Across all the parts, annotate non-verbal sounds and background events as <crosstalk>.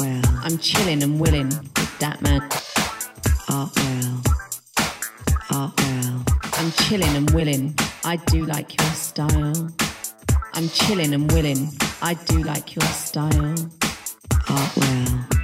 Well. I'm chilling and willing with that man. Art well. Art well. I'm chilling and willing. I do like your style. I'm chilling and willing. I do like your style. Art well.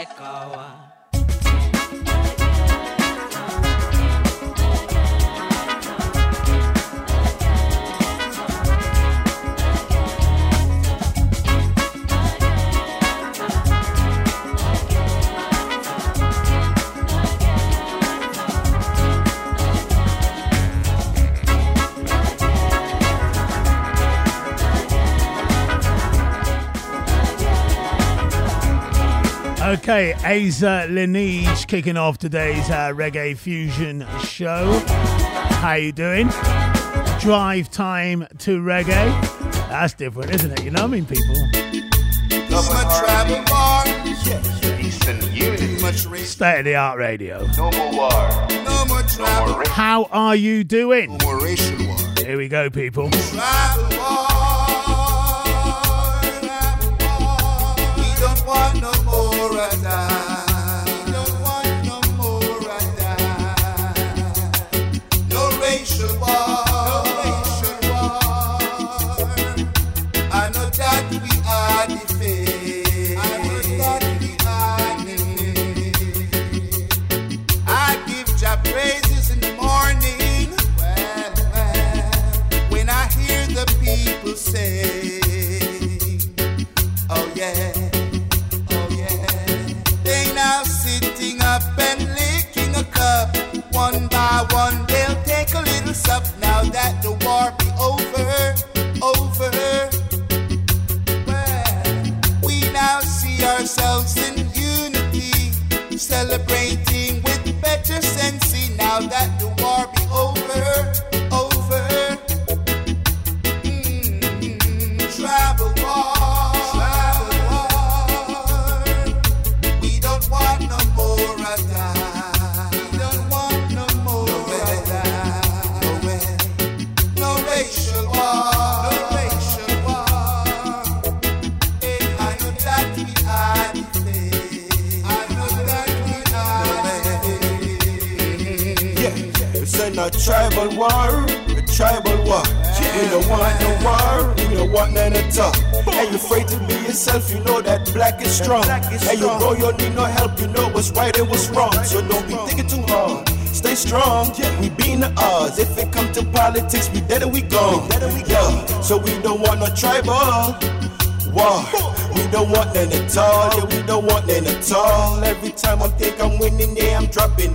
ekawa Okay, Asa Lenige kicking off today's uh, Reggae Fusion show. How you doing? Drive time to reggae. That's different, isn't it? You know what I mean, people? State of the art radio. No no How are you doing? No Here we go, people. strong. Hey, you grow, you need no help. You know what's right and what's wrong. So don't be thinking too hard. Stay strong, yeah. we in the odds. If it come to politics, we dead and we gone. Yeah. So we don't want no tribal war. <laughs> We don't want none at all, yeah, we don't want none at all. Every time I think I'm winning, yeah, I'm dropping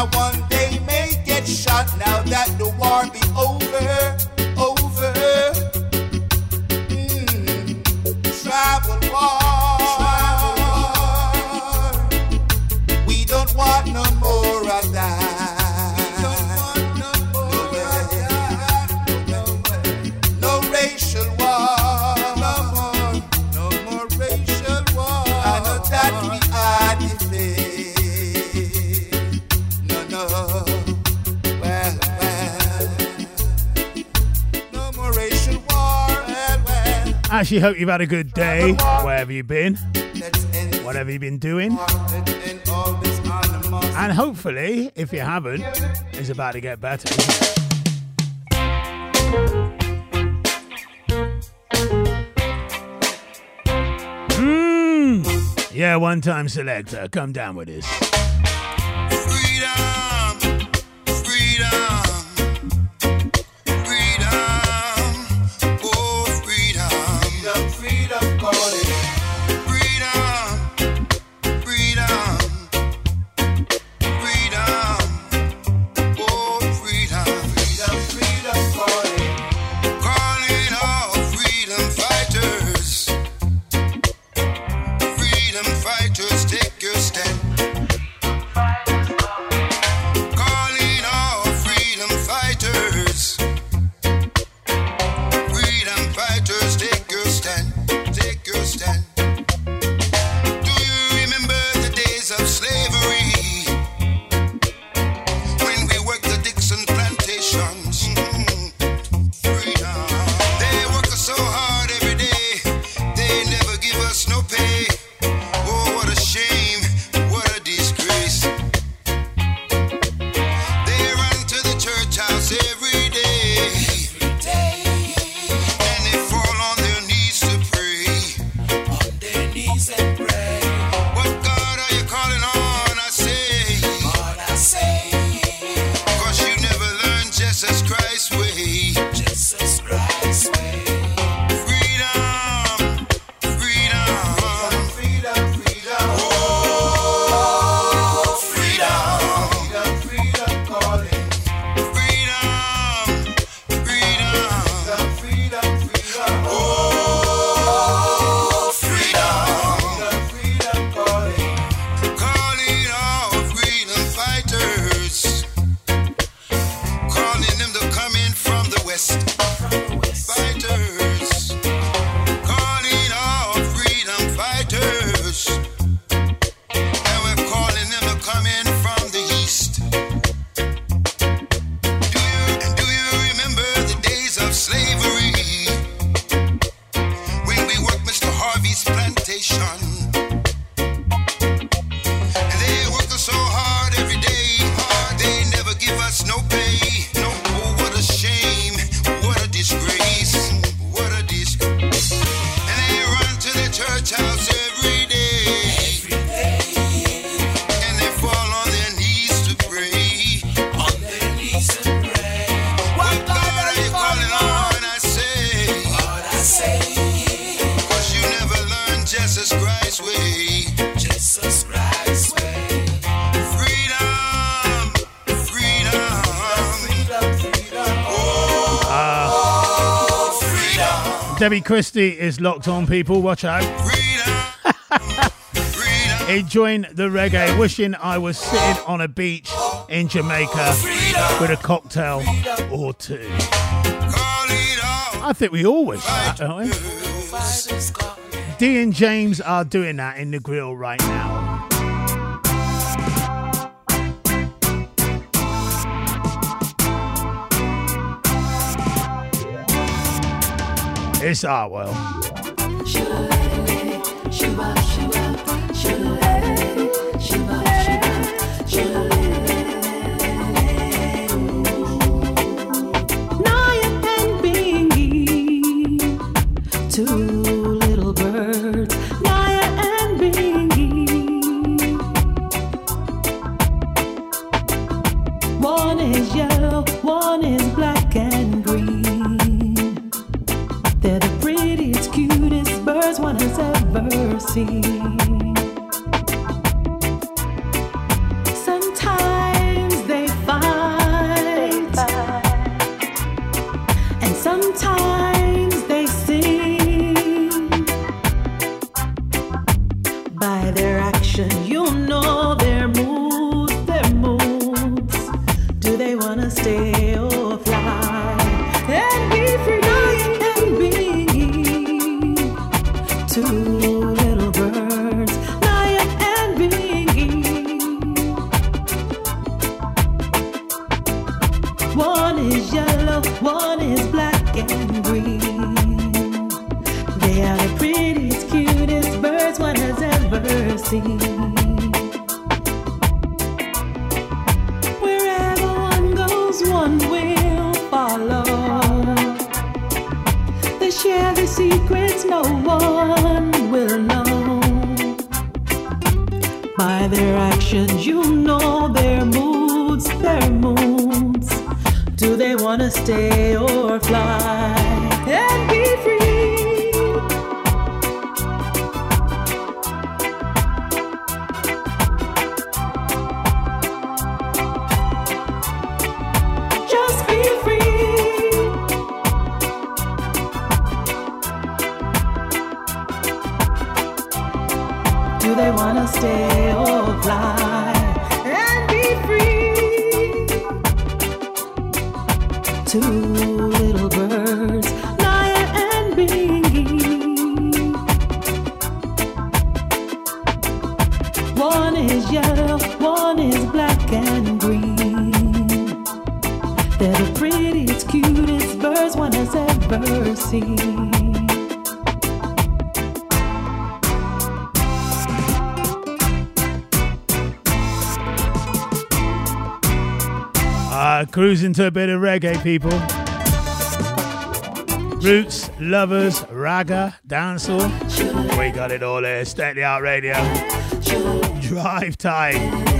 I one day may get shot. Now that Ashley, hope you've had a good day, wherever you've been, whatever you've been doing. And hopefully, if you haven't, it's about to get better. Mmm. Yeah, one time selector, come down with this. Freedom! Freedom! Debbie Christie is locked on, people. Watch out. <laughs> Enjoying the reggae, wishing I was sitting on a beach in Jamaica with a cocktail or two. I think we all wish that, don't we? D and James are doing that in the grill right now. It's Artwell. Two little ever cruising to a bit of reggae, people. Roots, lovers, raga, dancehall. We got it all here. State the art radio. Drive time.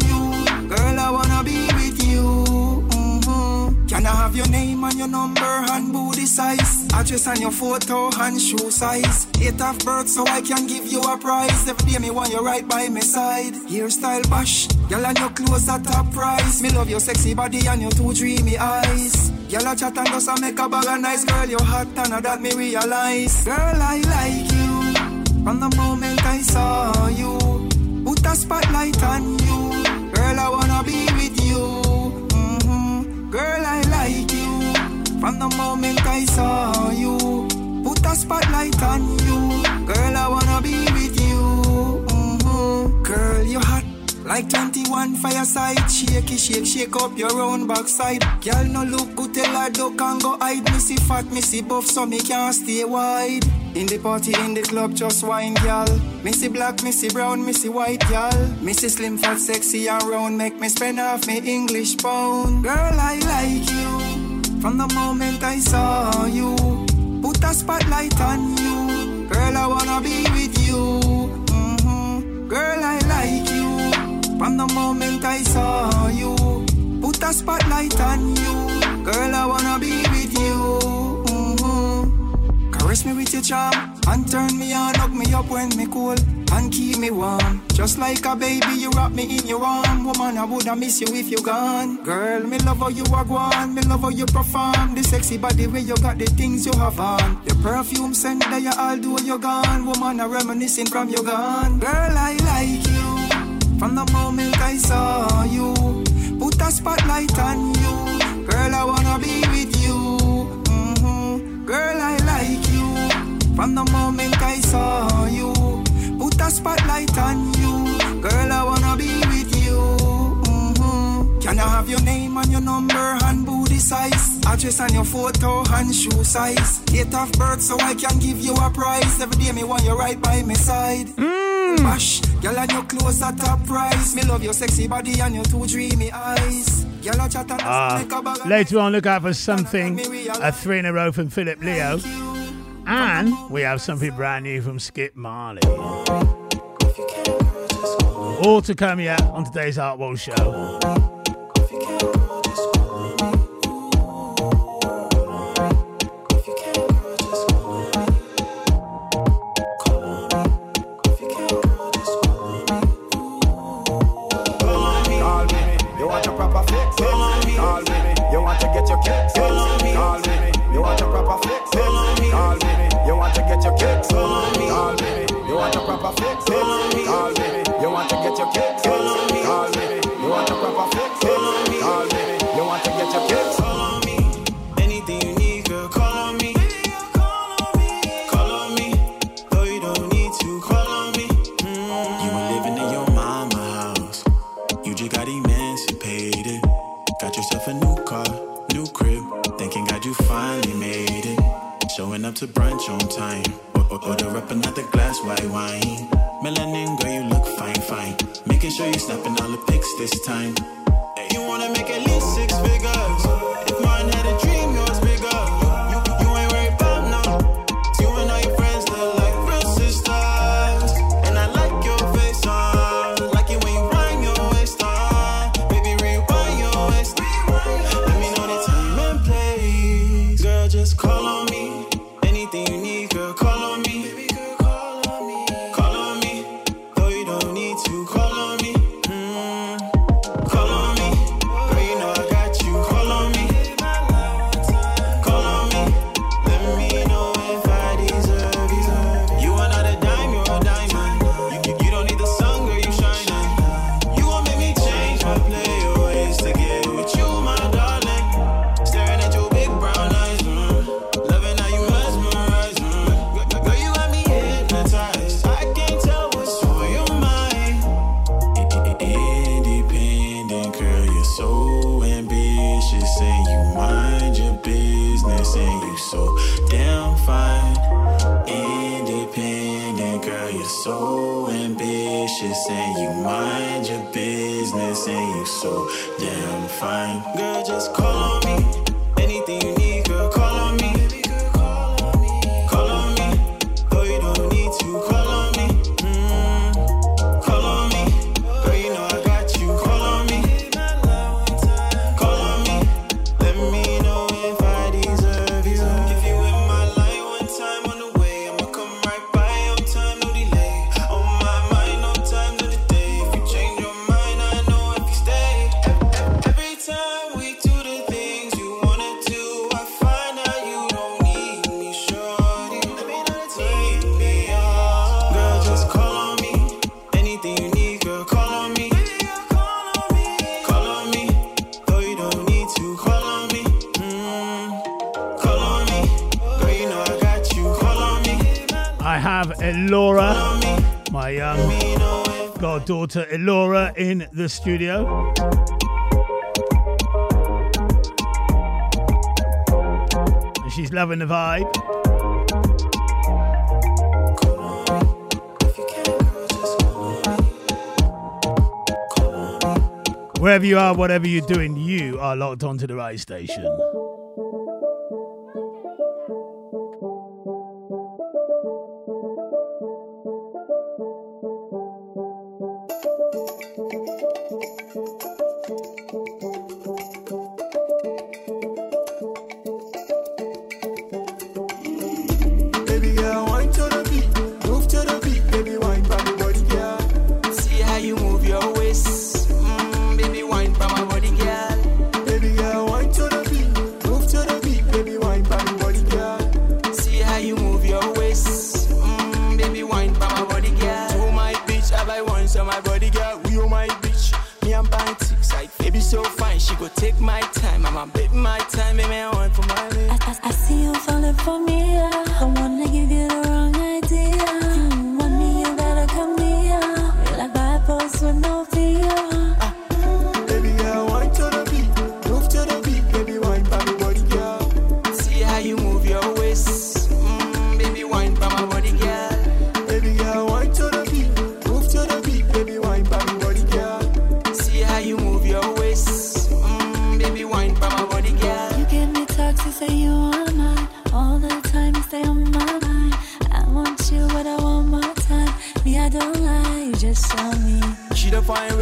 and booty size? Address and your photo and shoe size. Date of birth so I can give you a prize. Every day me want you right by my side. Hairstyle bash, girl and your clothes at top price. Me love your sexy body and your two dreamy eyes. Girl a chat and just a make a bag of nice. Girl you hot and that me realize. Girl I like you from the moment I saw you. Put a spotlight on you. Girl I wanna be with you. hmm Girl I like you from the moment I saw you. Put a spotlight on you. Girl I wanna be with you. hmm Girl you hot Like 21 fireside, shaky shake, shake up your own backside. Girl, no look good, tell her duck and go hide. Missy fat, missy buff, so me can't stay wide. In the party, in the club, just wine, girl. Missy black, missy brown, missy white, girl. Missy slim, fat, sexy and round, make me spend half me English pound. Girl, I like you from the moment I saw you. Put a spotlight on you. Girl, I wanna be with you. hmm Girl, I like you from the moment I saw you. Put a spotlight on you. Girl, I wanna be with you. hmm Caress me with your charm and turn me on, hug me up when me cool and keep me warm. Just like a baby, you wrap me in your arm. Woman, I woulda miss you if you gone. Girl, me love how you are gone, me love how you perform. The sexy body where you got the things you have on. The perfume scent that you all do when you gone. Woman, I reminiscing from you gone. Girl, I like you from the moment I saw you. Put a spotlight on you. Girl, I wanna be with you. hmm Girl, I like you from the moment I saw you. Put a spotlight on you. Girl, I wanna be with you. hmm Can I have your name and your number and booty size? Address and your photo and shoe size. Date of birth so I can give you a prize. Every day me want you right by my side. Mm. Bash, girl and your clothes at top price. Me love your sexy body and your two dreamy eyes. Girl, I chat and make a bag of- later on, look out for something, a three in a row from Philip Leo. And we have something brand new from Skip Marley. All to come, yet on today's Artwell show. Get your kicks? Call me, you want a proper fix? Call me, you want to get your kicks? Call me, you want a proper fix? Call me, you want to get your kicks? On me. Anything you need, girl, call on me. Call on me. Though you don't need to call on me. Mm. You ain't living in your mama house. You just got emancipated. Got yourself a new car, new crib. Thanking God you finally made it. Showing up to brunch on time. Order up another glass white wine. Melanin girl, you look fine, fine. Making sure you're snapping all the pics this time. You wanna make at least six figures. If mine had a dream, daughter Elora in the studio. And she's loving the vibe. Wherever you are, whatever you're doing, you are locked onto the right station.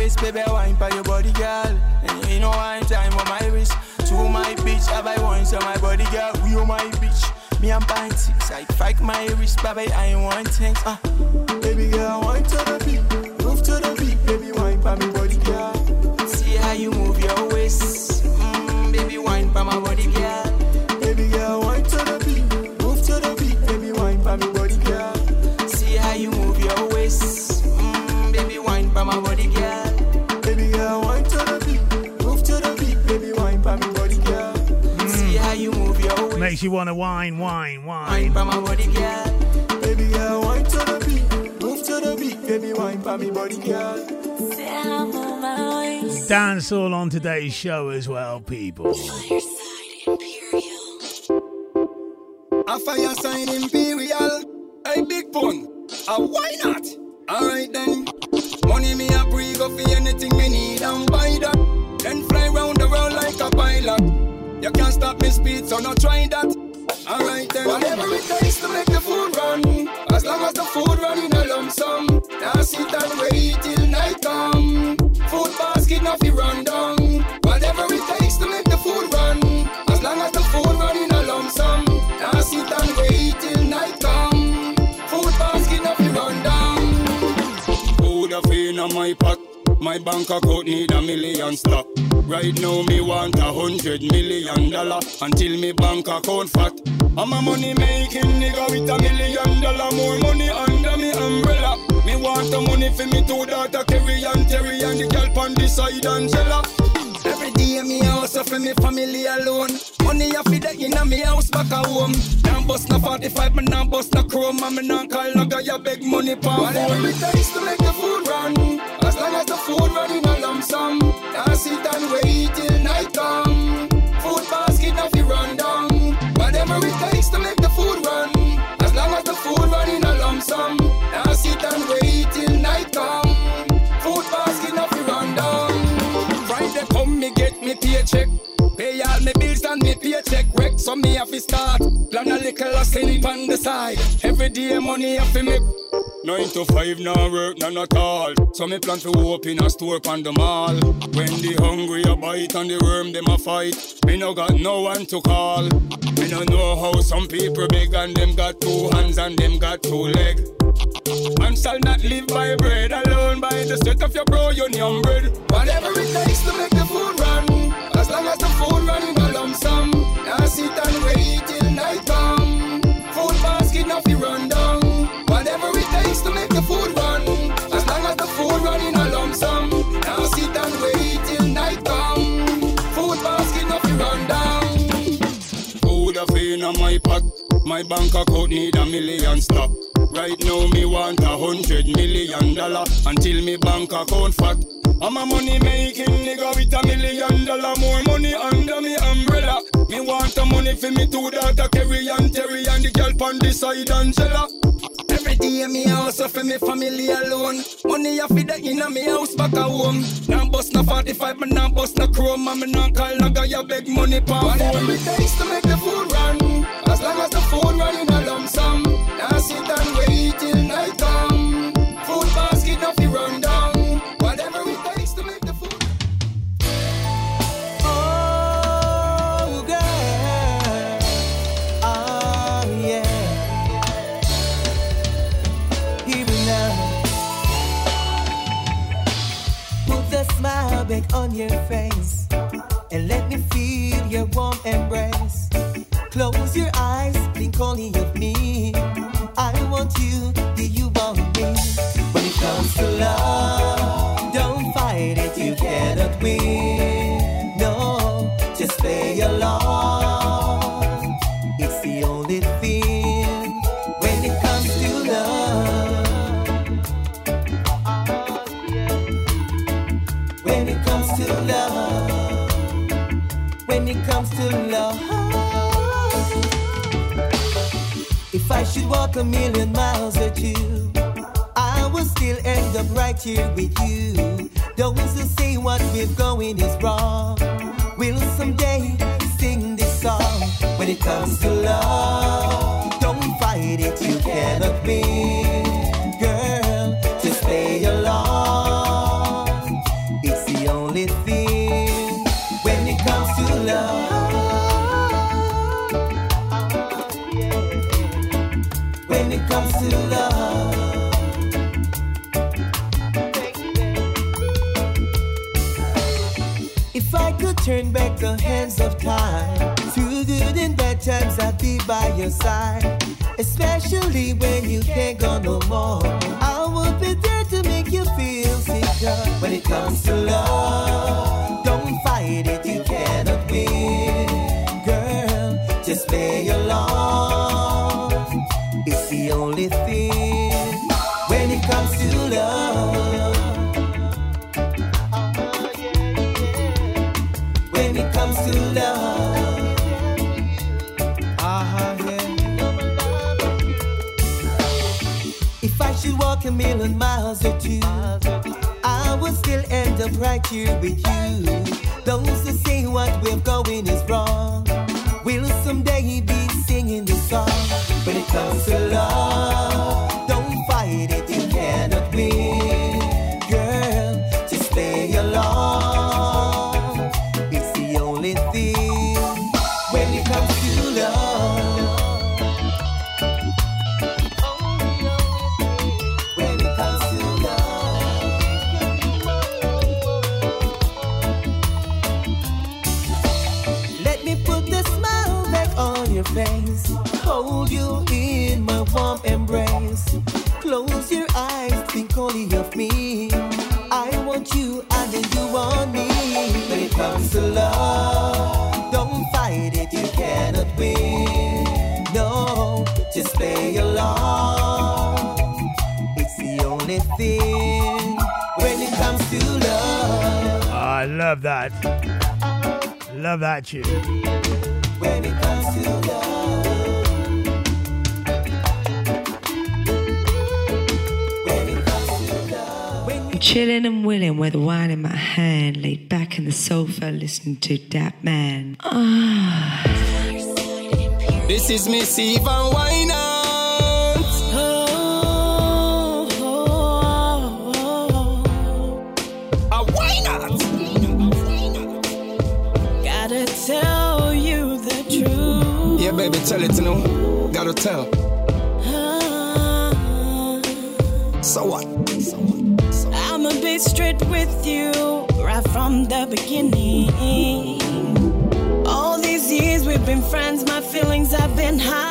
Waist, baby, wine pa your body, girl. And you know no wine time on my wrist. To my bitch, have I wine so my body, girl. We on my bitch. Me and pint six, I fight my wrist, baby, I want things. Ah, Baby girl, wine to the beat, Makes you want to whine, whine, wine whine. pa my body, girl. Baby girl, wine to the beat, move to the beat, baby wine pa my body, girl. Say I move my waist. Dance all on today's show as well, people. A fire sign imperial. So no try that. Alright then. Whatever it takes to make the food run. As long as the food run in a lump sum. Now sit and wait till night come. Food basket not fi run down. Whatever it takes to make the food run. As long as the food run in a lump sum. Now sit and wait till night come. Food basket not fi run down. Food a in on my pot. My bank account need a million stock. Right now me want a hundred million dollar until me bank account fat. I'm a money making nigga with a million dollar more money under me umbrella. Me want the money for me two daughter Kerry and Terry and the girl on the side Angela. Every day me house for me family alone. Money I feed in me house back at home. Now bust na 45, me now bust na chrome, and me now call no guy you beg money pa. Whatever it takes to make the food run, as long as the food run in a lump sum. Now sit and wait till night come. Food basket now fi run down. Whatever it takes to make the food run, as long as the food run in a lump sum. Now sit and wait till night come. Me get me paycheck. Pay all me bills wreck. So me have to start. Plan a little a sleep on the side. Every day money have to make. Nine to five now work none at all. So me plan to open a store on the mall. When the hungry a bite and the worm them a fight. Me no got no one to call. Me no know how some people big and them got two hands and them got two legs. Man shall not live by bread alone, by the sweat of your bro, union bread. Whatever it takes to make the food run, as long as the food run in a lump sum. Sit and wait till night come. Food basket not fi run down. Whatever it takes to make the food run, as long as the food run in a lump sum. Now sit and wait till night come. Food basket not fi run down. Food a in on my pot. My bank account need a million stock. Right now me want a hundred million dollar until me bank account fat. I'm a money making nigga with a million dollar more money under me umbrella. Me want the money for me two daughter Kerry and Terry and the girl on the side Angela. Every day me house for me family alone. Money I feed that inna me house back at home. Now bust no 45, but now bust no chrome. And me now call no guy, you beg money pa Whatever it takes to make the food run. As long as the food your face and let me feel your warm embrace. Close your eyes, think only walk a million miles or two, I will still end up right here with you. Those who say what we're going is wrong we'll someday sing this song. When it comes to love, don't fight it, you cannot win. The hands of time, through good and bad times, I'll be by your side. Especially when you can't go no more. I will be there to make you feel secure. When it comes to love, don't fight it, you cannot win. Girl, just play along. It's the only thing right here with you. Those who say what we're going When I'm chilling and willing with wine in my hand, laid back in the sofa, listening to that man. Ah. This is Miss Eva Winans. Baby, tell it to know. Gotta tell. So what? So what? So what? I'm a bit straight with you right from the beginning. All these years we've been friends, my feelings I've been hiding.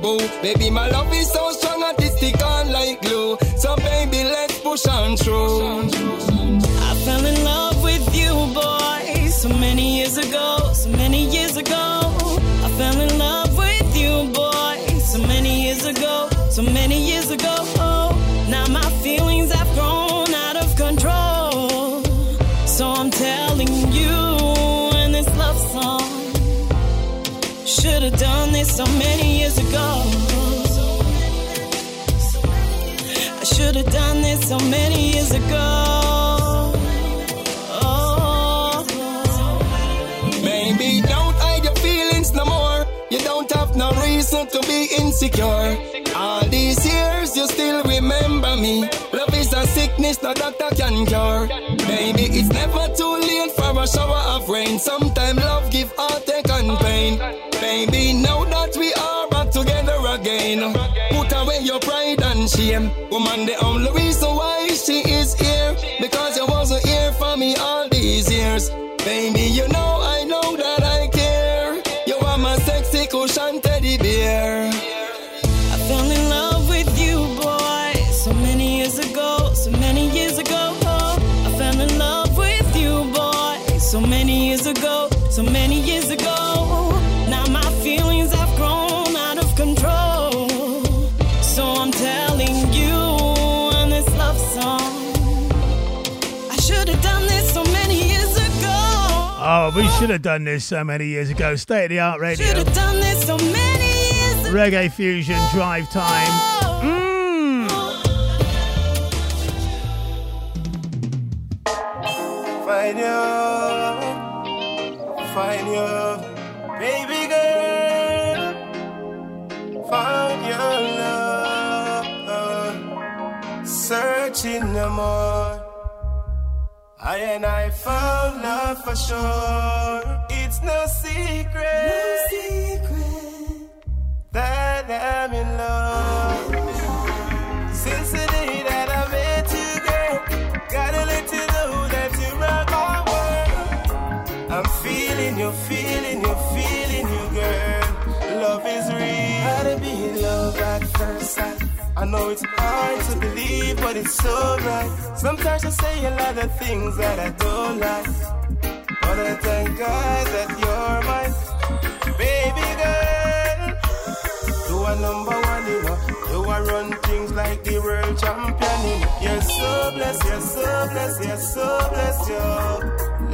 Boo. Baby, my love is so strong, insecure. All these years, you still remember me. Love is a sickness no doctor can cure. Should have done this so many years ago. State of the art radio. Should have done this so many years ago. Reggae fusion drive time. For sure. It's no secret, no secret that I'm in love. Since the day that I met you, girl, gotta let you know that you rock my world. I'm feeling you, feeling you, feeling you, girl. Love is real. Gotta be in love at first sight. I know it's hard to believe, but it's so right. Sometimes I say a lot of things that I don't like. I thank God that you're mine. Baby girl, you are number one, you know. You are run things like the world champion, you know. You're so blessed, you're so blessed, you're so blessed, yo.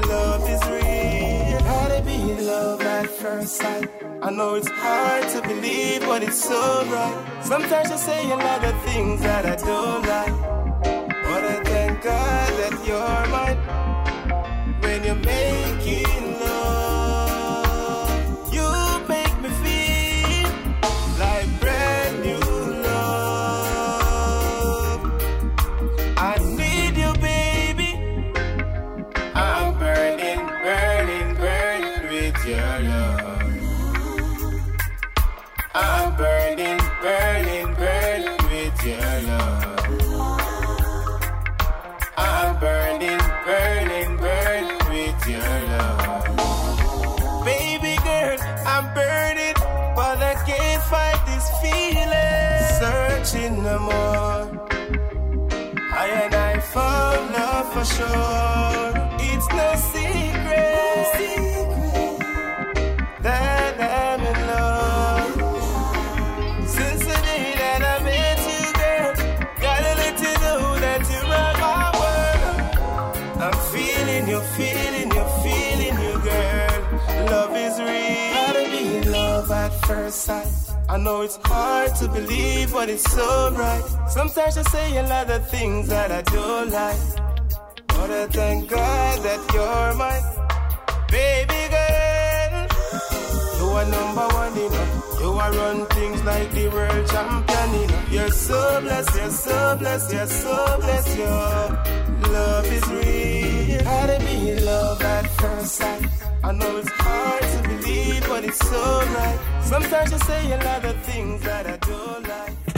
Love is real. Gotta be in love at first sight. I know it's hard to believe, but it's so right. Sometimes I say a lot of things that I don't like. But I thank God that you're mine. For sure. It's no secret, that I'm in love. Since the day that I met you, girl, gotta let you know that you rock my world. I'm feeling you, feeling you, feeling you, girl. Love is real. Gotta be in love at first sight. I know it's hard to believe, but it's so right. Sometimes I say a lot of things that I don't like. I thank God that you're my baby girl. You are number one, you know. You are run things like the world champion, know. You're so blessed, you're so blessed, you're so blessed, your love is real. How to be love at first sight. I know it's hard to believe, but it's so right. Sometimes you say a lot of things that I don't like.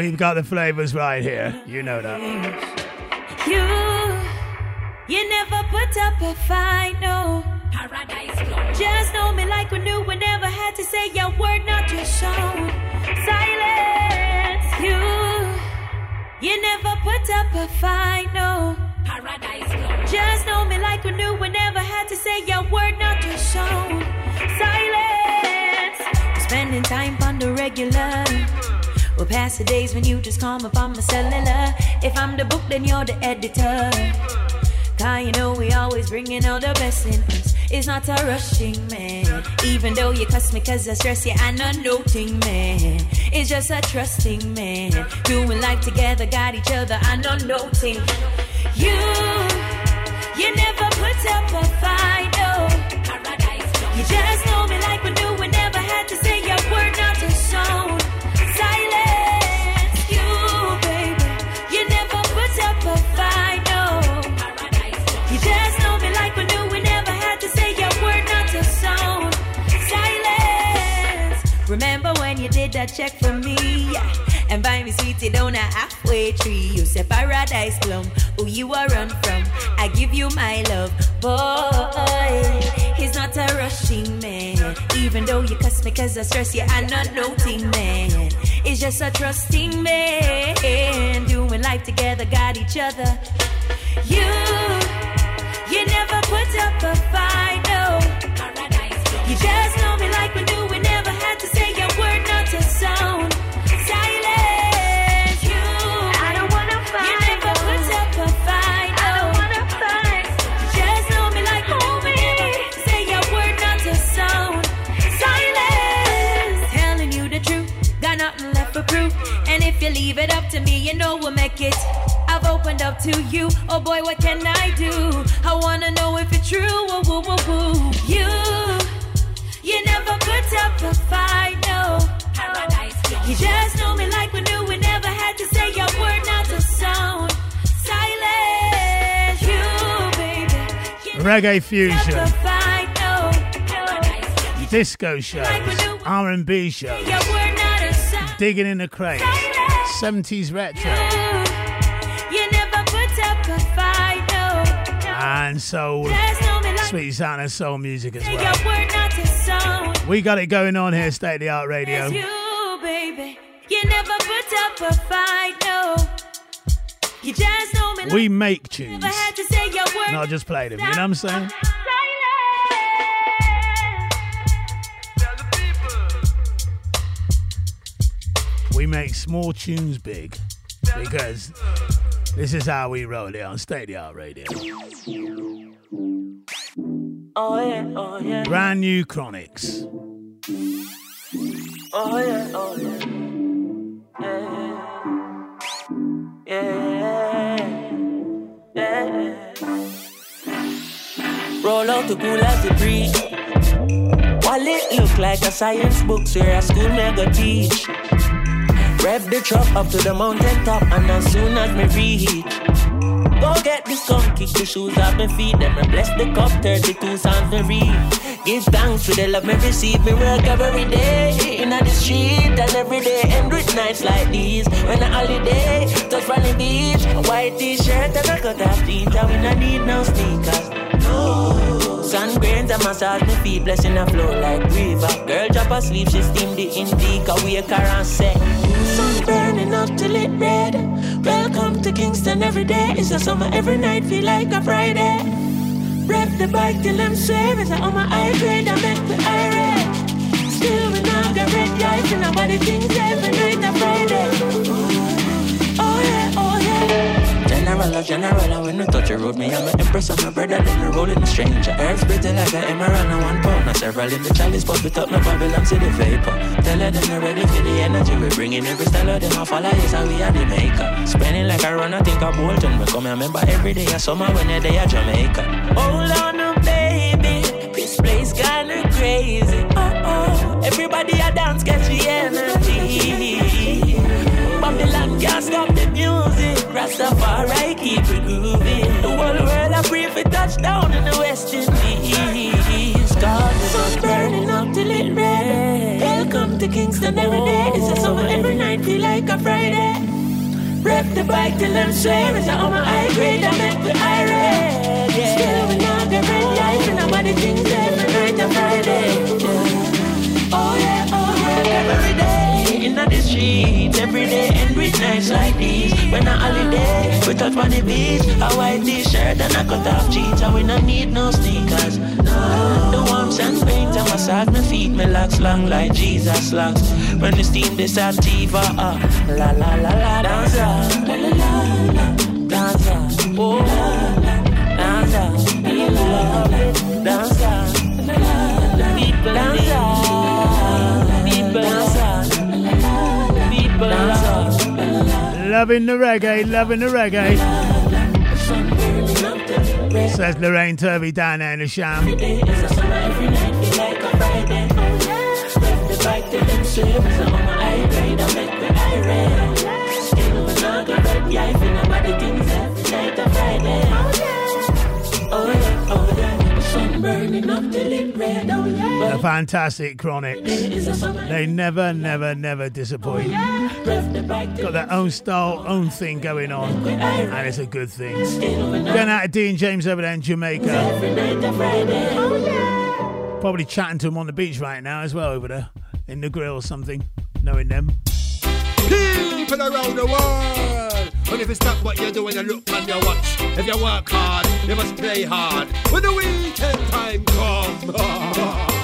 We've got the flavors right here. You know that. You, you never put up a fight, no. Paradise Club. Just know me like we knew we never had to say your word, not your show. Silence, you, you never put up a fight, no. Paradise Club. Just know me like we knew we never had to say your word, not your show. Silence, we're spending time on the regular. We'll pass the days when you just call me on my cellular. If I'm the book, then you're the editor. Cause you know we always bringing out the best in us. It's not a rushing man. Even though you cuss me cause I stress you, I'm not noting man. It's just a trusting man. Doing life together, got each other, I'm not noting. You, you never put up a fight, oh. no. You just know me like we knew when you that check for me? Yeah. And buy me sweetie down a halfway tree. You said paradise plum, who you are run from. I give you my love, boy. He's not a rushing man. Even though you cuss me cause I stress you, I'm not noting man. It's just a trusting man. Doing life together, got each other. You, you never put up a fight, no. You just know me like we leave it up to me, you know we'll make it. I've opened up to you. Oh boy, what can I do? I wanna know if it's true. Woo, woo, woo, woo. You, you never put up a fight. You just know me like we knew we never had to say your word, not to sound. Silence, you, baby. Reggae fusion, fight, no. disco shows, R&B shows, Your word, not a sound. digging in the crates, 70s retro, You never put up a fight, no. and soul, Just know me like sweet sound and soul music as well. word, not to sound. We got it going on here, State of the Art Radio. It's you, never put up a fight, no. You just know me like We make tunes, never had to say your word. not just play them. You know what I'm saying? We make small tunes big because this is how we roll it on State Art Radio. Oh yeah, oh yeah, Brand new Chronics. oh yeah, oh yeah. Roll out the cool as the breeze. While it look like a science book, where a school mega teach. Rev the truck up to the mountain top, and as soon as me reach, go get the skunk, kick the shoes off my feet, then me bless the cup, 32 sounds me read. Give thanks for the love me receive, me work every day, in the street, and every day end with nights like these. When a holiday, touch on the beach, a white t-shirt and a cut off jeans, and we no need no sneakers. No. Sun grains and massage me feet, blessing a flow like river. Girl drop asleep, she steam the indica, wake her and say, Sun burning up till it red. Welcome to Kingston every day. It's a summer every night, feel like a Friday. Rev the bike till I'm swear, it's on my eye grade, I make me irate. Still we not got red eyes, and nobody thinks every night a Friday. General of general. And when you touch a road, me, I'm an empress of my brother, then you rolling a stranger. Earth splitting like an emerald and one pound. Not several in the chalice, but we talk no Babylon to the vapor. Tell her them you're ready for the energy. We bringing every style of them, I follow yes, how we are the maker. Spending like a run, I think I Bolton. We come remember every day of summer when they're there, Jamaica. Hold on, baby. This place kinda crazy. Oh, oh. Everybody a dance, catch the energy. Babylon can't stop the music. Rastafari keep it grooving. The whole world a pray for touchdown in the West Indies. God the sun burning up till it red. Welcome to Kingston every day. It's a summer every night, feel like a Friday. Rep the bike till I'm swear It's on my high grade, I make the irate yeah. Still we not get ready, I even know what the things every night and Friday. Oh yeah, oh yeah, every day In the streets, every day end with nights like these When a holiday, we touch on the beach A white t-shirt and a cut off jeans And we don't need no sneakers, no. The warmth and paint, I massage my feet. Me locks long like Jesus locks. When the steam this sativa, uh, la la la la Danza, la la la la Danza, oh Loving the reggae, loving the reggae. Says Lorraine Turvey down there in the sham. The fantastic Chronics. They never, never, never disappoint. Got their own style, own thing going on, and it's a good thing. Going out to Dean James over there in Jamaica. Probably chatting to him on the beach right now as well over there, in the grill or something, knowing them. People around the world. And if you stop what you're doing and look on your watch, if you work hard, you must play hard. When the weekend time come. <laughs>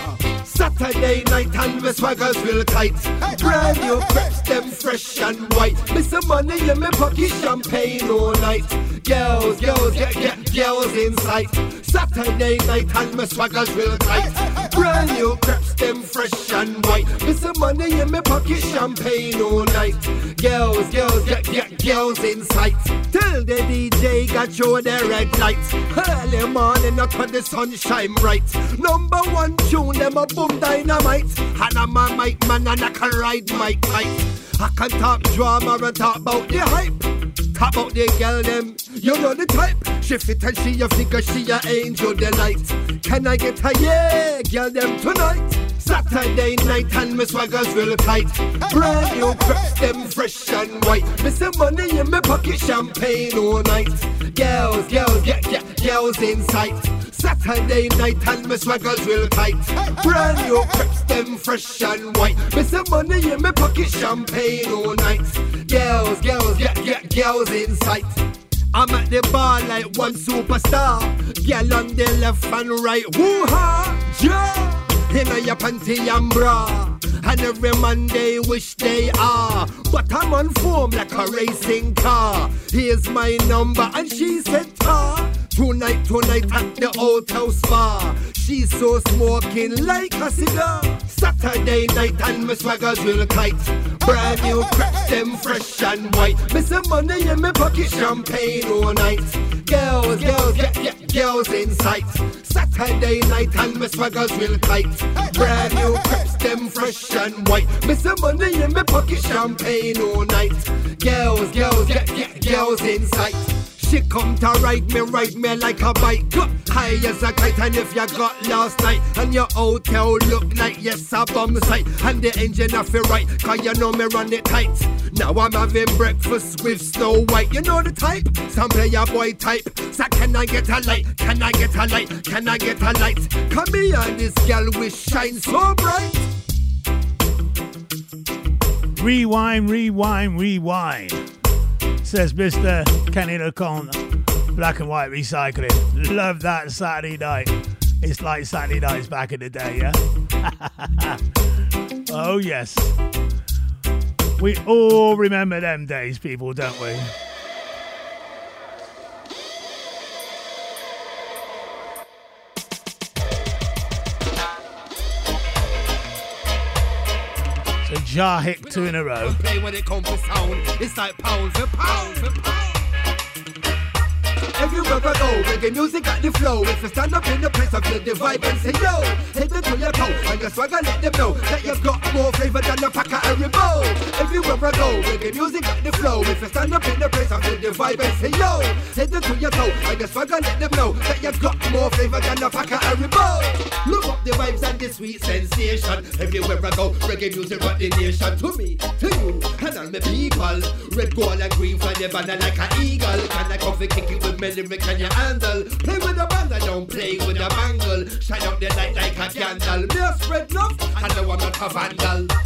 Saturday night and the swaggers will tight. Brand new preps, them fresh and white. Miss some money in my pocket, champagne all night. Girls, girls, get, get girls in sight. Saturday night and my swaggers will tight. Brand new preps, them fresh and white. Miss some money in my pocket, champagne all night. Girls, girls, get, get girls in sight. Tell the DJ got you the red lights. Early morning, up when the sun shine bright. Number one tune, them a boom dynamite. And I'm a mic man and I can ride my kite. I can talk drama and talk about the hype. Talk about the girl them, you know the type. She fit and she a figure, she a angel delight. Can I get a yeah, girl them tonight? Saturday night and my swaggers real tight. Brand new preps, them fresh and white. Me money in my pocket, champagne all night. Girls, girls, get, get, girls in sight. Saturday night and my swaggers will tight. Brand new preps, them fresh and white. Me some money in my pocket, champagne all night. Girls, girls, get, get, girls in sight. I'm at the bar like one superstar. Girl on the left and right, woo-ha, yeah. In your panty and bra. And every man they wish they are. But I'm on form like a racing car. Here's my number, and she said, tar. Tonight, tonight at the house bar. She's so smoking like a cigar. Saturday night and my swaggers real tight. Brand new cracks, them fresh and white. Miss some money in my pocket, champagne all night. Girls, girls, get, get girls in sight. Saturday night and my swaggers real tight. Brand new cracks, them fresh and white. Miss some money in my pocket, champagne all night. Girls, girls, get, get girls in sight. She come to ride me, ride me like a bike. High as a kite, and if you got last night, and your hotel look like yes, a bomb site, and the engine off it right, cause you know me run it tight. Now I'm having breakfast with Snow White, you know the type, some player boy type. So can I get a light? Can I get a light? Can I get a light? Come here, this girl will shine so bright. Rewind, rewind, rewind. Says Mr. Kenny Lacon. Black and white recycling. Love that Saturday night. It's like Saturday nights back in the day, yeah? <laughs> oh, yes. We all remember them days, people, don't we? Jahik two in a row. Play when it comes to sound. It's like pound for pound for pound. Everywhere I go, reggae music got the flow. If you stand up in the place, I feel the vibe and say yo. Hit it to your toe and your swagger let them know that you've got more flavor than a pack of Haribo. Everywhere I go, reggae music got the flow. If you stand up in the place, I feel the vibe and say yo. Hit it to your toe and your swagger let them know that you've got more flavor than a pack of Haribo. Look up the vibes and the sweet sensation. Everywhere I go, reggae music rock the nation. To me, to you, and all my people. Red, gold, and green fly the banner like an eagle. Can I come and kick it with me lyric can you handle? Play with the band, I don't play with the bangle. Shine out the light like a candle. Me a spread love, I know I'm not a vandal.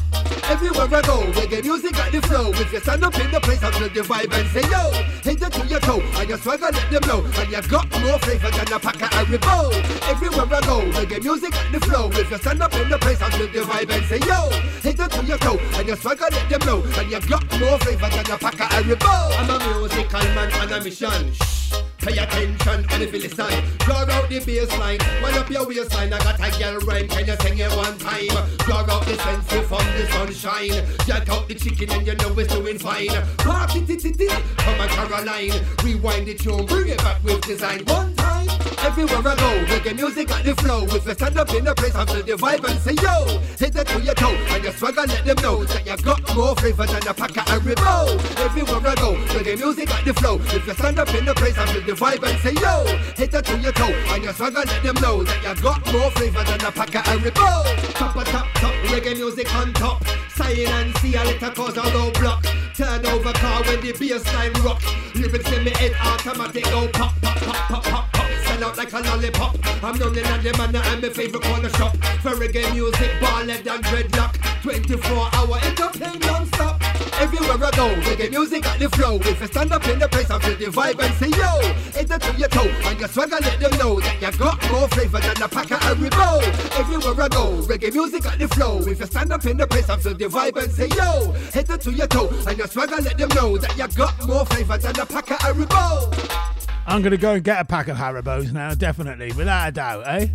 Everywhere I go, reggae music got the flow. If you stand up in the place, I feel the vibe and say yo. Hit it to your toe, and your swagger let them know. And you got more flavor than a pack of Haribo. Everywhere I go, reggae music got the flow. If you stand up in the place, I feel the vibe and say yo. Hit it to your toe, and your swagger let them know. And you got more flavor than a pack of Haribo. I'm a musical man on a mission. Shh. Pay attention and if you listen Draw out the bass line Wind up your waistline. I got a girl rhyme Can you sing it one time? Draw out the sense from the sunshine. Jack out the chicken and you know it's doing fine. Party ti ti ti Come on Caroline. Rewind the tune. Bring it back with design. One time. Everywhere I go Reggae music got the flow. If you stand up in the place I feel the vibe and say yo Hit that to your toe. And your swagger let them know That you got more flavor than a pack of Haribo Everywhere I go Reggae music got the flow. If you stand up in the place I feel the vibe and say yo Hit it to your toe. And your swagger let them know That you got more flavor than a pack of Haribo Top a top top Reggae music on top. Sign and see a little cause a low block Turn over car when the bass line rock. Lyrics in me head automatic go pop pop pop pop pop pop. Sell out like a lollipop. I'm running at the manor and my favorite corner shop. For reggae music ballad and dreadlock. 24 hour entertain non-stop Everywhere I go, reggae music got the flow. If you stand up in the place I feel the vibe and say yo Hit it to your toe. And your swagger let them know That you got more flavor than a pack of Haribo. Everywhere I go, reggae music got the flow. If you stand up in the place I feel the vibe and say yo Hit it to your toe. And your swagger let them know That you got more flavor than a pack of Haribo I'm going to go and get a pack of Haribos now, definitely, without a doubt, eh?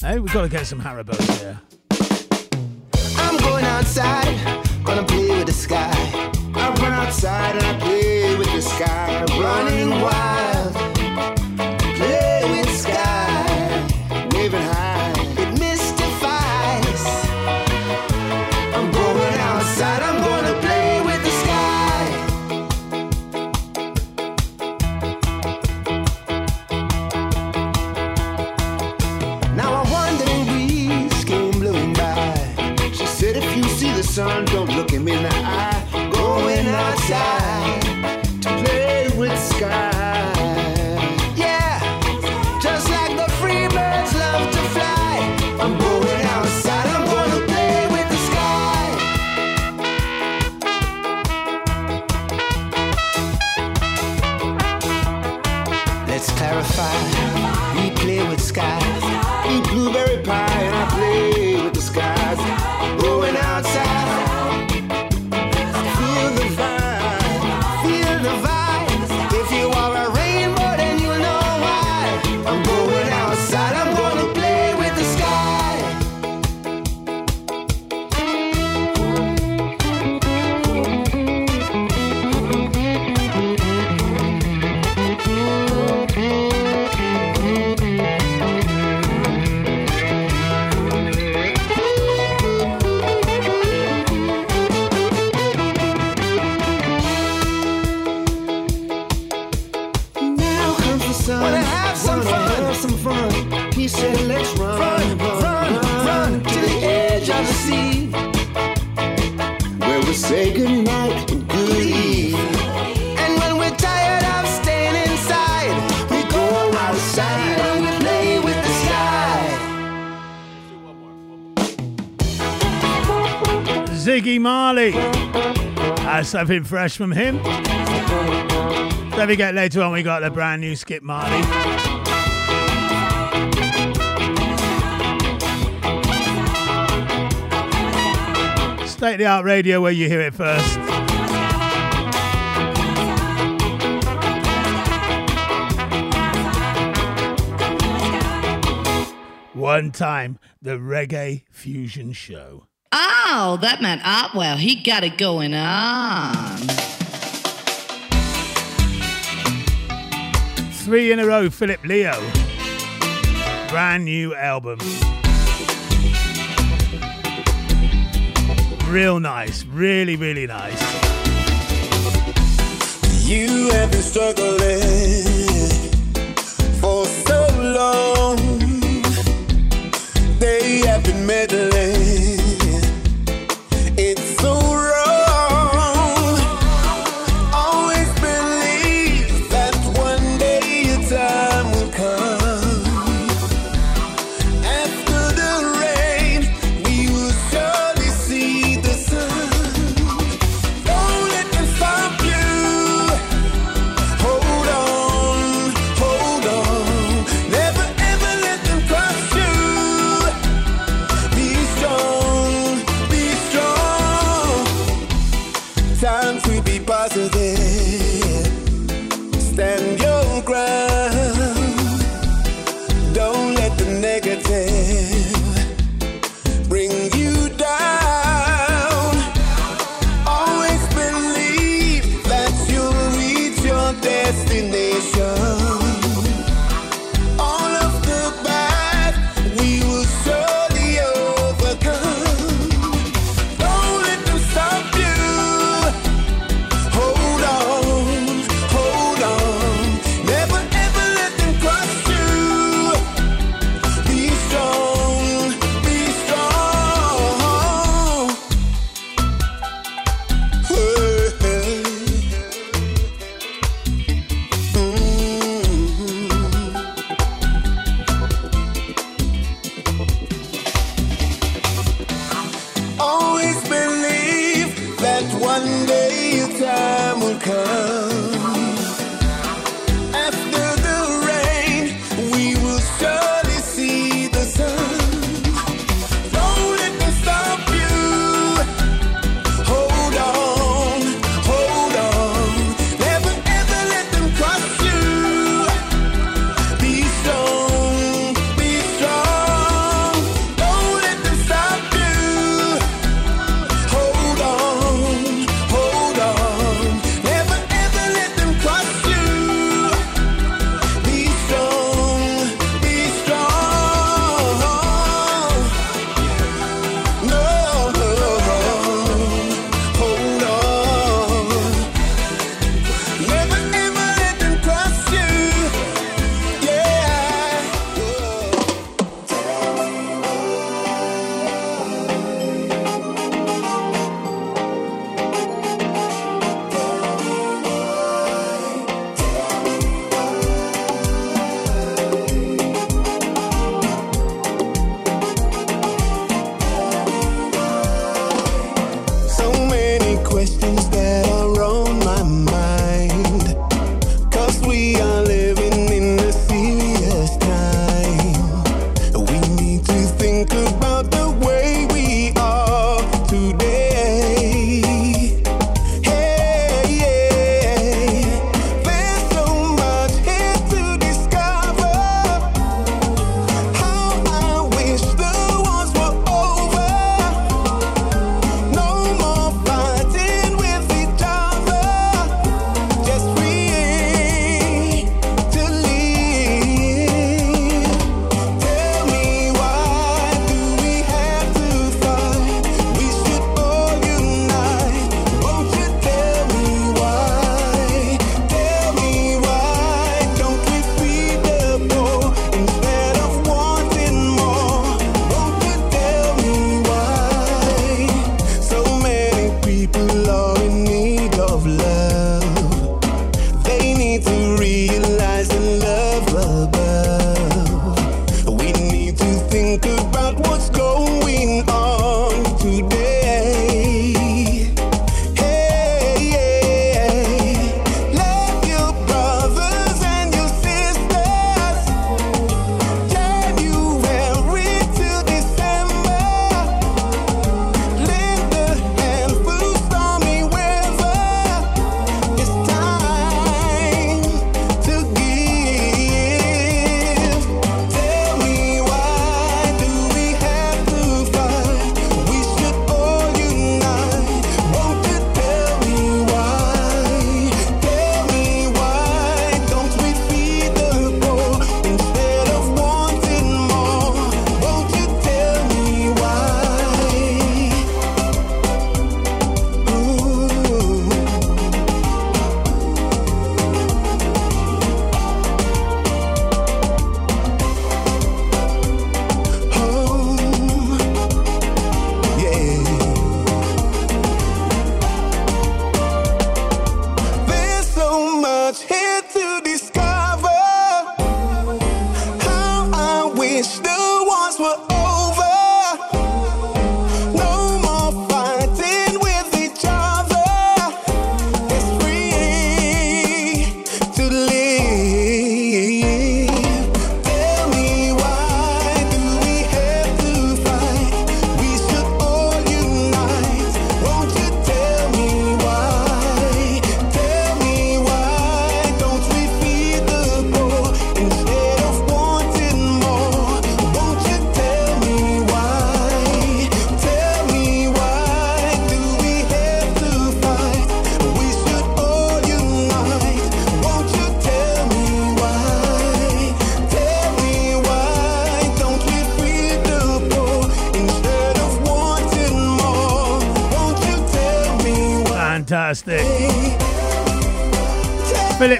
Hey, we've got to get some Haribos here. I'm going outside, gonna play with the sky. I run outside and I play with the sky, running wild. Play with sky. Eat blueberry something fresh from him. Don't forget later on we got the brand new Skip Marley. State of the art radio where you hear it first. One time, the Reggae Fusion Show. Oh, that man Artwell, he got it going on. Three in a row, Philip Leo. Brand new album. Real nice, really, really nice. You have been struggling for so long. They have been meddling.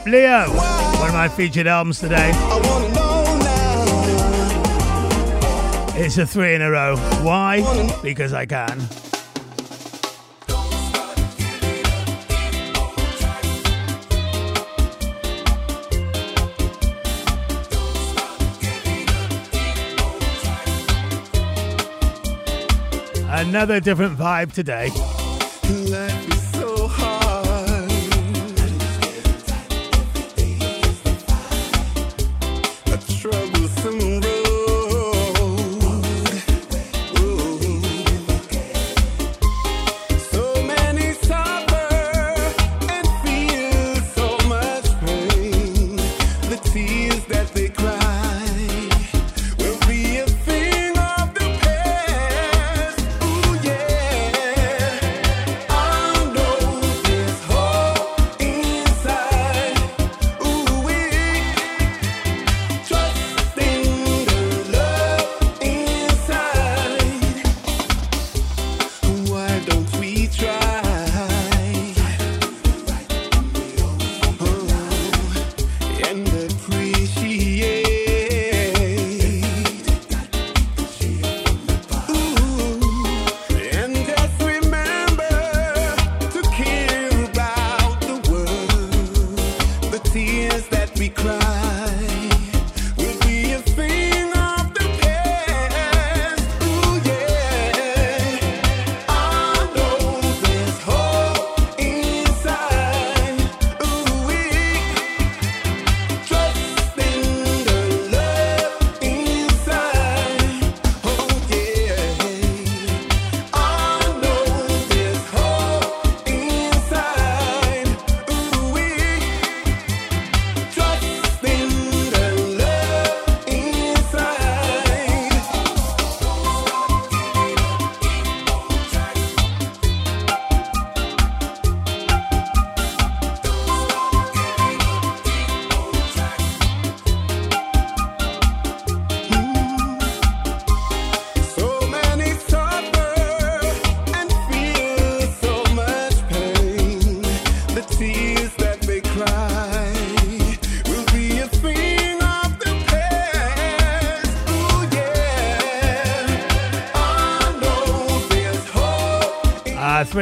Leo, one of my featured albums today. It's a three in a row. Why? Because I can. Another different vibe today.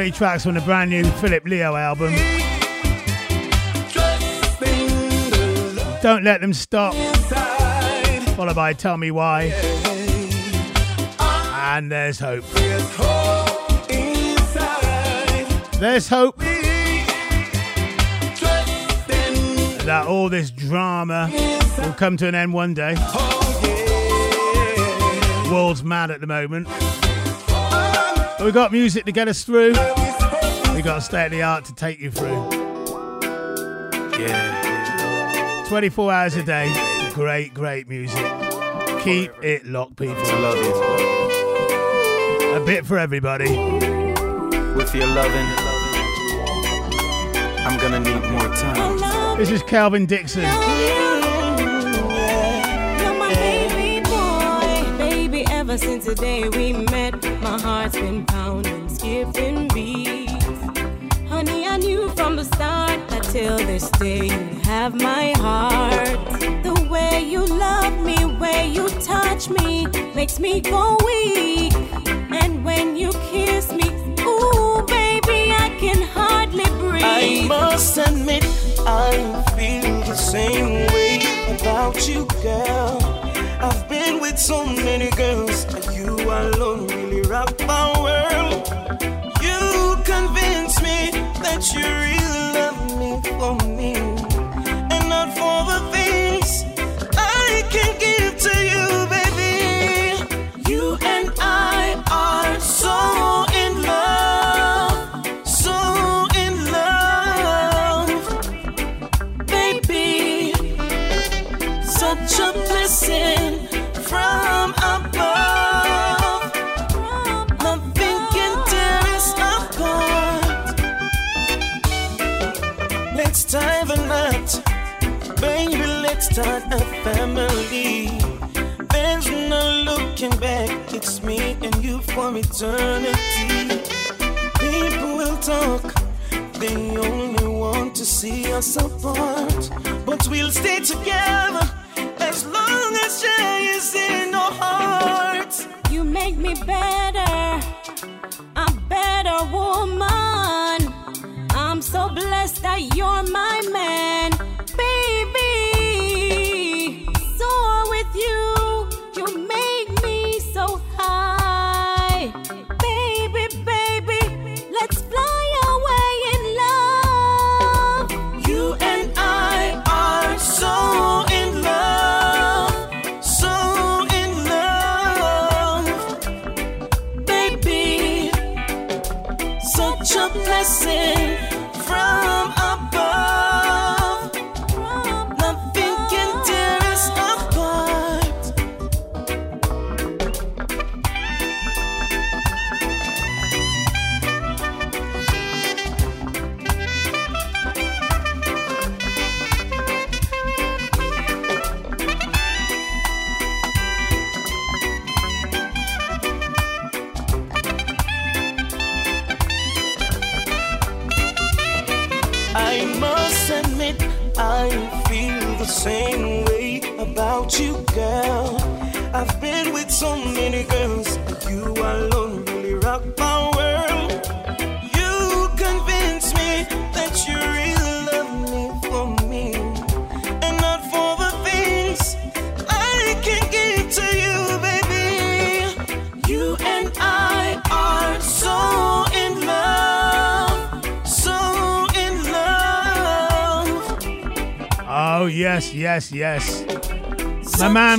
Three tracks from the brand new Philip Leo album. Don't let them stop. Followed by Tell Me Why. And there's hope. There's hope that all this drama will come to an end one day. World's mad at the moment. But we got music to get us through. We got state of the art to take you through. Yeah. 24 hours a day. Great, great music. Keep it locked, people. I love you. A bit for everybody. With your loving, I'm gonna need more time. This is Calvin Dixon. baby. Ever since the day we met, my heart's been pounding, skipping beats. Honey, I knew from the start that till this day you have my heart. The way you love me, way you touch me, makes me go weak. And when you kiss me, ooh, baby, I can hardly breathe. I must admit, I feel the same way about you, girl. I've been with so many girls, and you alone really rock my world. You convince me that you really love me for me. for eternity. People will talk, they only want to see us apart. But we'll stay together as long as she is in our hearts. You make me better, a better woman. I'm so blessed that you're my man.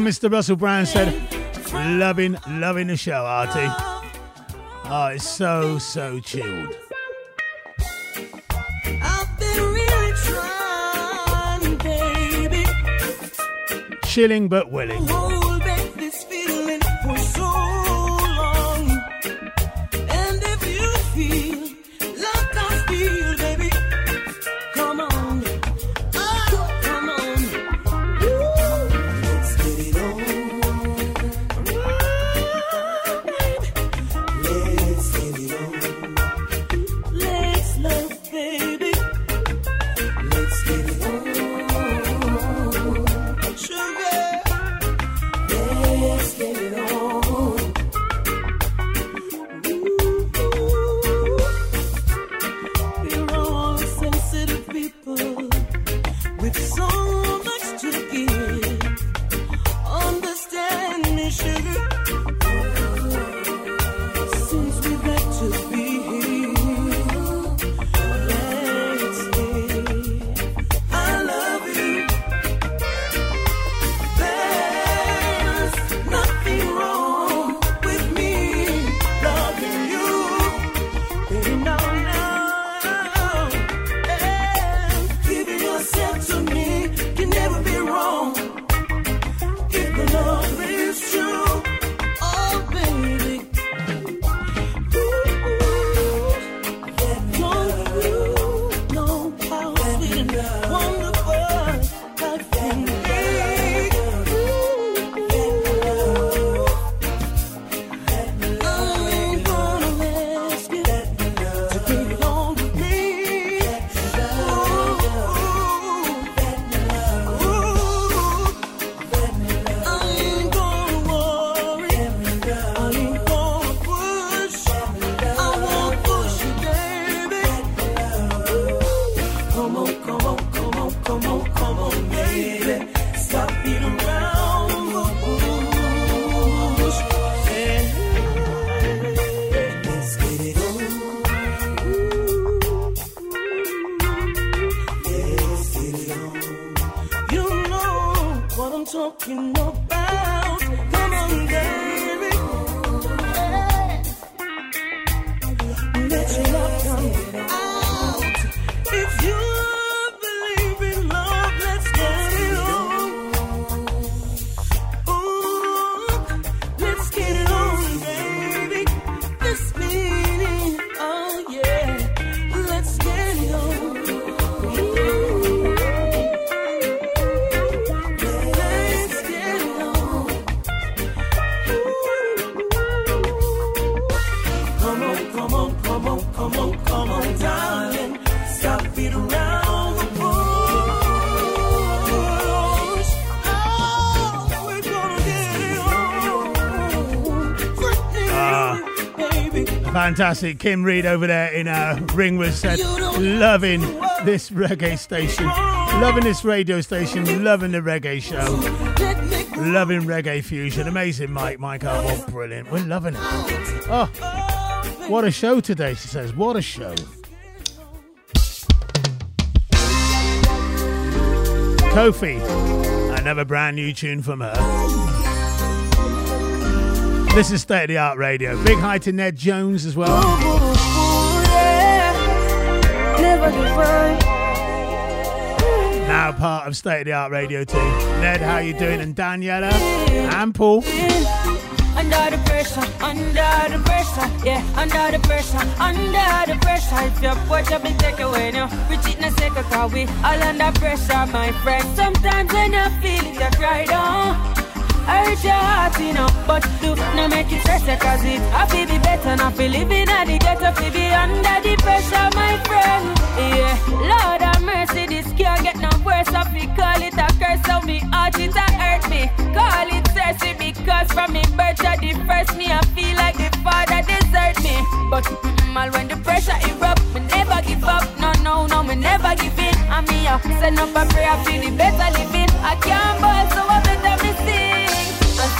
Mr. Russell Brown said, loving, loving the show, Artie. Oh, oh it's so, so chilled. Chilling but willing. Fantastic. Kim Reed over there in uh, Ringwood said, loving this reggae station, loving this radio station, loving the reggae show, loving reggae fusion. Amazing, Mike. Mike, oh, brilliant. We're loving it. Oh, what a show today, she says. What a show. Kofi, another brand new tune from her. This is State of the Art Radio. Big hi to Ned Jones as well. up. Now part of State of the Art Radio too. Ned, how you doing? And Daniela and Paul. Under the pressure, under the pressure, yeah, under the pressure, under the pressure. If you put your big take away now, we cheat in second cause we all under pressure, my friend. Sometimes when you feel it, you cry down. I hurt your heart, you know, but do not make it stress cause it happy be better, not feel living at the ghetto, fi be under the pressure, my friend. Yeah, Lord have mercy, this can't get no worse, I fi call it a curse, so me heart it a hurt me. Call it mercy, because from me birth, you the me, I feel like the father desert me. But all when the pressure erupt, me never give up, no, no, no, me never give in. I mean, I send up a prayer, feel the better living. I can't ball, so I.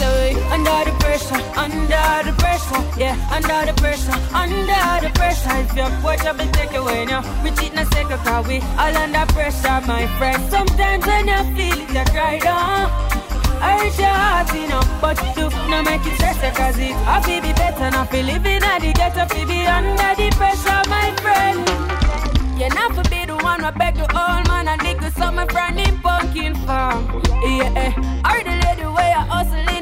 I under the pressure, under the pressure, yeah, under the pressure, under the pressure. If you watch up and take away now, we cheat in a second, cause we all under pressure, my friend. Sometimes when you feel it, you cry down. Hurt your heart, you know, but do not make it stress you, cause it happy be better, not feel living at the ghetto, fi be under the pressure, my friend. You're not for be the one who beg the old man and dig the summer from him pumpkin farm. Yeah, eh. Or the lady way I hustle in the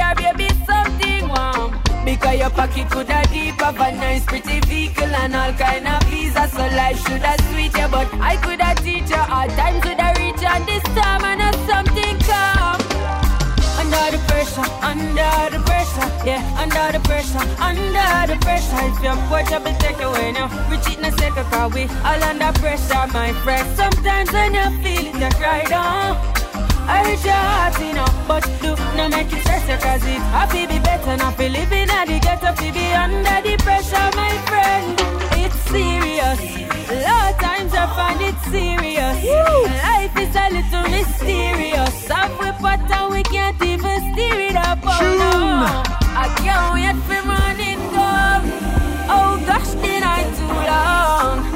here, baby, something warm. Because your pocket could have deep of a nice pretty vehicle and all kind of visa, so life should have sweet you, but I could have teach you hard times would have reach and this time I know something come. Under the pressure, under the pressure, yeah, under the pressure, under the pressure. If you put up and take away now, we cheat in a second, cause we all under pressure, my friend. Sometimes when you feel it, you cry down. Hurt your heart, you know, but do not make it stress you, cause it happy be better, not be living at the ghetto, fi be under the pressure, my friend. It's serious. A lot of times I find it serious. Life is a little mysterious. Some we pot and we can't even steer it up. Oh no. I can't wait for morning come. Oh gosh, the night too long.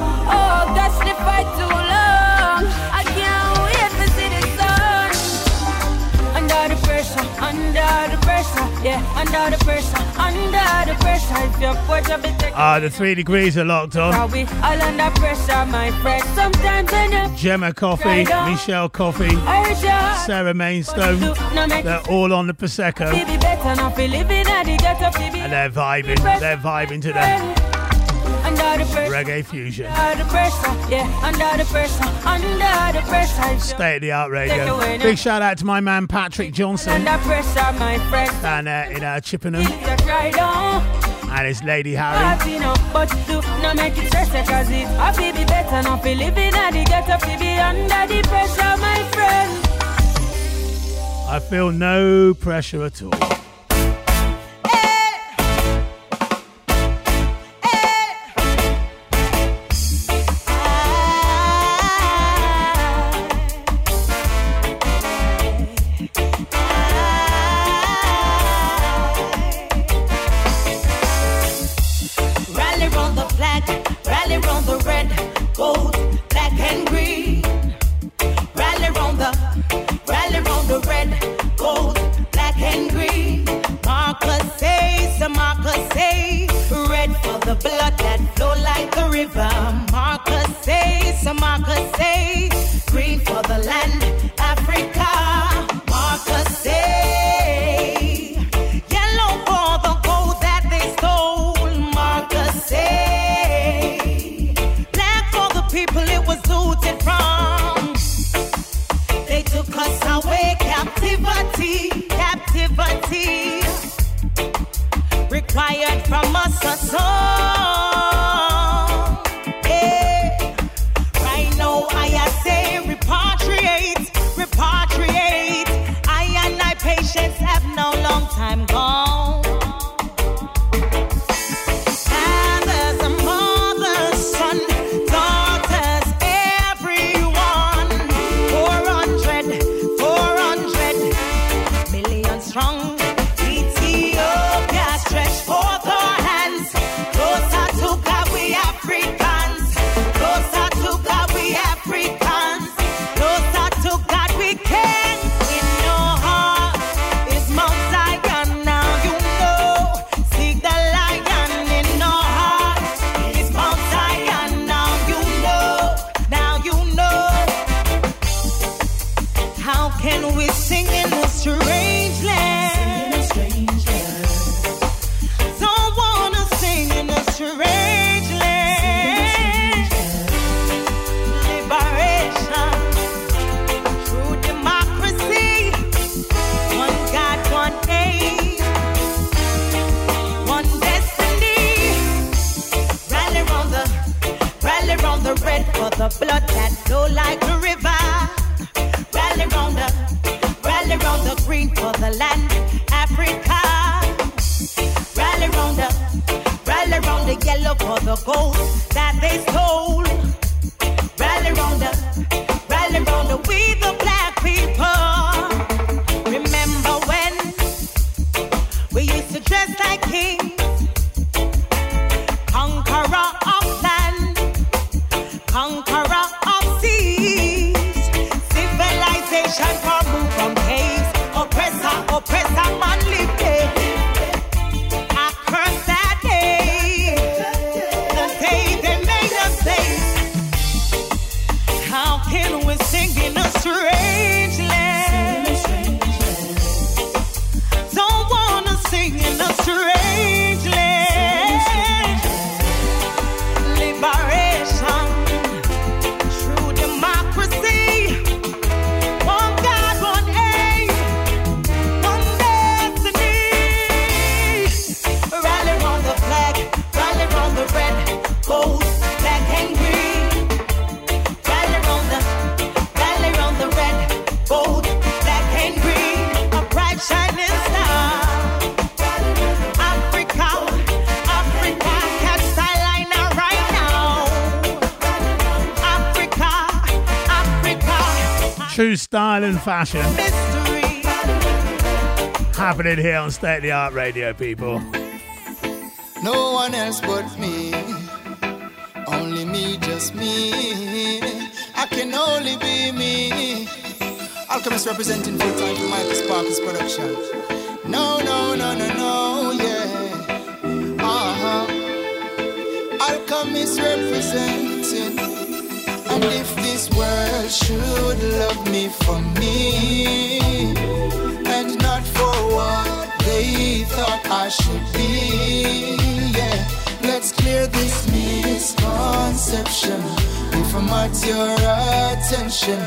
Pressure, yeah, under the pressure, under the pressure. If you put your bit Ah, the three degrees are locked on. are we all under pressure, my friend? Sometimes you Gemma Coffee, Michelle Coffee, Sarah Mainstone, they're all on the Prosecco be better not be living at the ghetto, fi and they're vibing. They're vibing today. Under the pressure. reggae fusion. Under the pressure, yeah, under the pressure, under the pressure. If you State of the art radio. Big shout out to my man Patrick Johnson Under pressure, my friend. down there in uh, Chippenham You cry down. and his lady Harry. But do not make it cause it happy be better not be living at the ghetto, fi be under the pressure, my friend. I feel no pressure at all. Captivity. Required from us a song. Yeah. Right now, I say repatriate, repatriate. I and my patients have no long time gone. Fashion. mystery. Happening here on State of the Art Radio, people. No one else but me. Only me, just me. I can only be me. Alchemist representing full time for Michael Sparkles production. No, no, no, no, no, yeah. Uh huh. Alchemist representing. If this world should love me for me, and not for what they thought I should be, yeah. Let's clear this misconception. If I'm at your attention,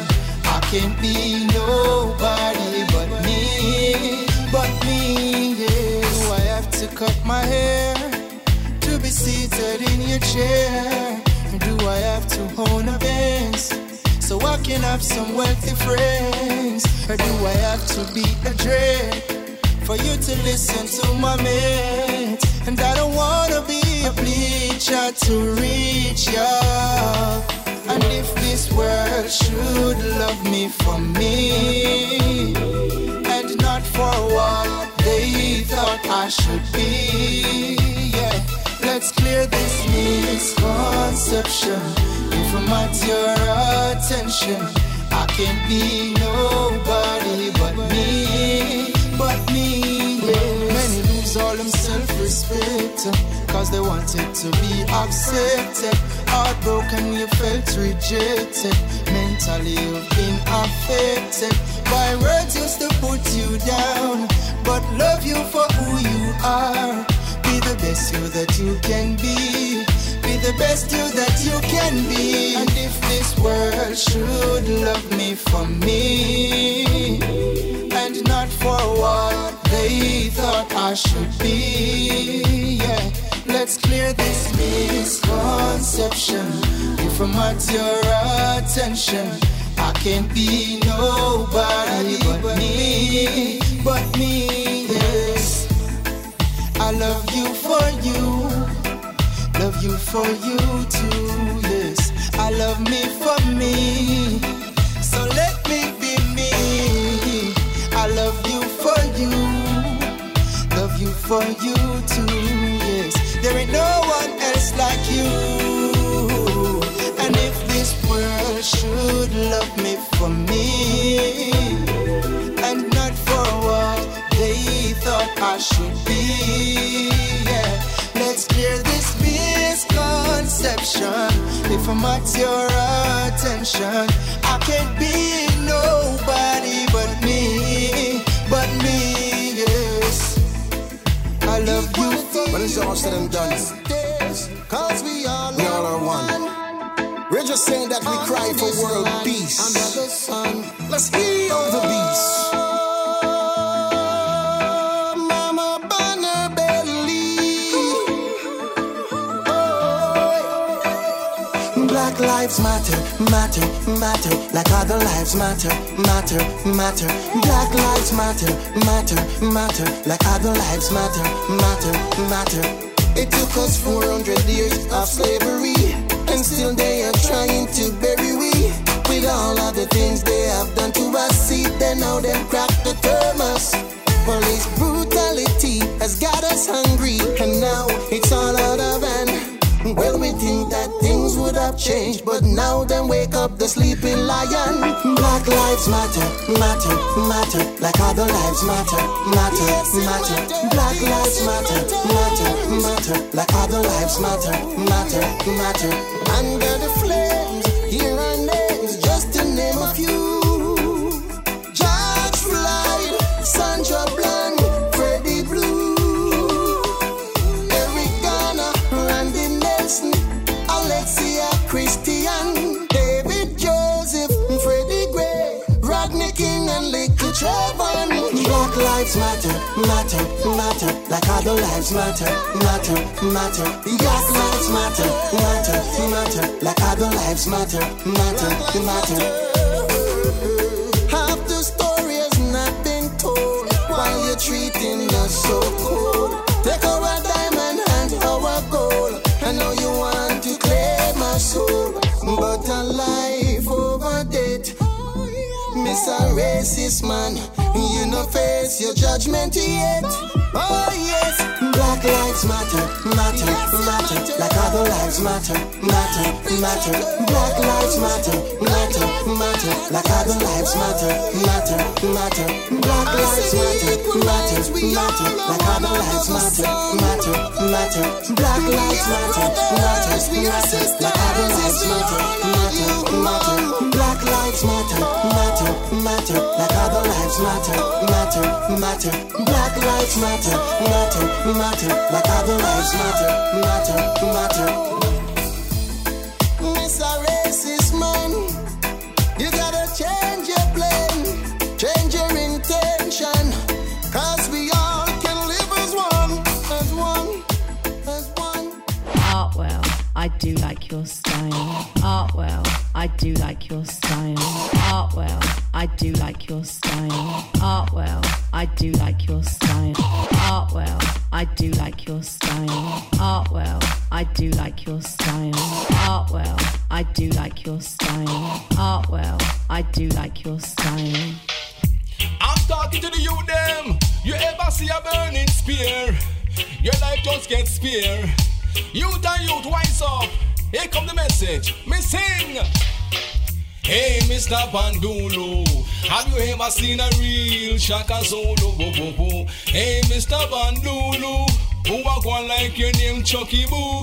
I can't be nobody but me, but me, yeah. Do I have to cut my hair to be seated in your chair? Can have some wealthy friends? Or do I have to be a dread for you to listen to my mates? And I don't wanna be a bleacher to reach ya. And if this world should love me for me and not for what they thought I should be, yeah. Let's clear this misconception. If I'm at your attention, I can't be nobody but me, but me. Yeah. Many lose all them self-respect Cause they wanted to be accepted. Heartbroken, you felt rejected. Mentally you've been affected. By words used to put you down But love you for who you are. Be the best you that you can be Be the best you that you can be And if this world should love me for me And not for what they thought I should be Yeah Let's clear this misconception. If I'm at your attention, I can't be nobody but me, but me, yes. I love you for you, love you for you too, yes. I love me for me, so let me be me. I love you for you, love you for you too, yes. There ain't no one else like you. And if this world should love me for me, and not for what they thought I should be, yeah. Let's clear this misconception. If I'm at your attention, I can't be nobody but me, but me, yes. I love you When it's all said and done, Cause we all, we all are one. We're just saying that we cry for world peace. Let's heal the beast. Matter, matter, matter, like other lives matter, matter, matter. Black lives matter, matter, matter, like other lives matter, matter, matter. It took us 400 years of slavery, and still they are trying to bury we. With all of the things they have done to us, see, then now they crack the thermos. Police brutality has got us hungry, and now it's all out of hand. Well, we think that have changed, but now them wake up the sleeping lion. Black lives matter, matter, matter, like other lives matter, matter, matter. Black lives matter, matter, matter, like other lives matter, matter, matter. Under the matter, matter, like other lives matter, matter, matter. Black lives matter, matter, matter, like other lives matter, matter, matter. Half the story has not been told while you're treating us so cold. Take our diamond and our gold. I know you want to claim our soul, but a life over death. Miss a racist man, you no face your judgment yet. Oh yes, Black lives matter, matter, matter, like other lives matter, matter, matter. Black lives matter, matter, matter, like other lives matter, matter, matter. Black lives matter, matter, matter, like other lives matter, matter, matter. Black lives matter, matter, matter, like other lives matter, matter, matter. Black lives matter, matter, matter, like other lives matter, matter, matter. Black lives matter, matter, matter, like other lives matter, matter, matter. A racist man, you gotta change your plan, change your intention, cause we all can live as one, as one, as one. Artwell, I do like your style. Artwell, I do like your style. Artwell, I do like your style. Artwell, I do like your style. Artwell, I do like your style. Artwell, I do like your style. Artwell, I do like your style. Artwell, I do like your style. I'm talking to the youth them. You ever see a burning spear? Your life just gets spear. Youth and youth, wise up. Here come the message. Me. Hey, Mr. Bandulu, Have you ever seen a real Shaka whoa. Hey, Mr. Bandulu, who walk one like your name Chucky Boo?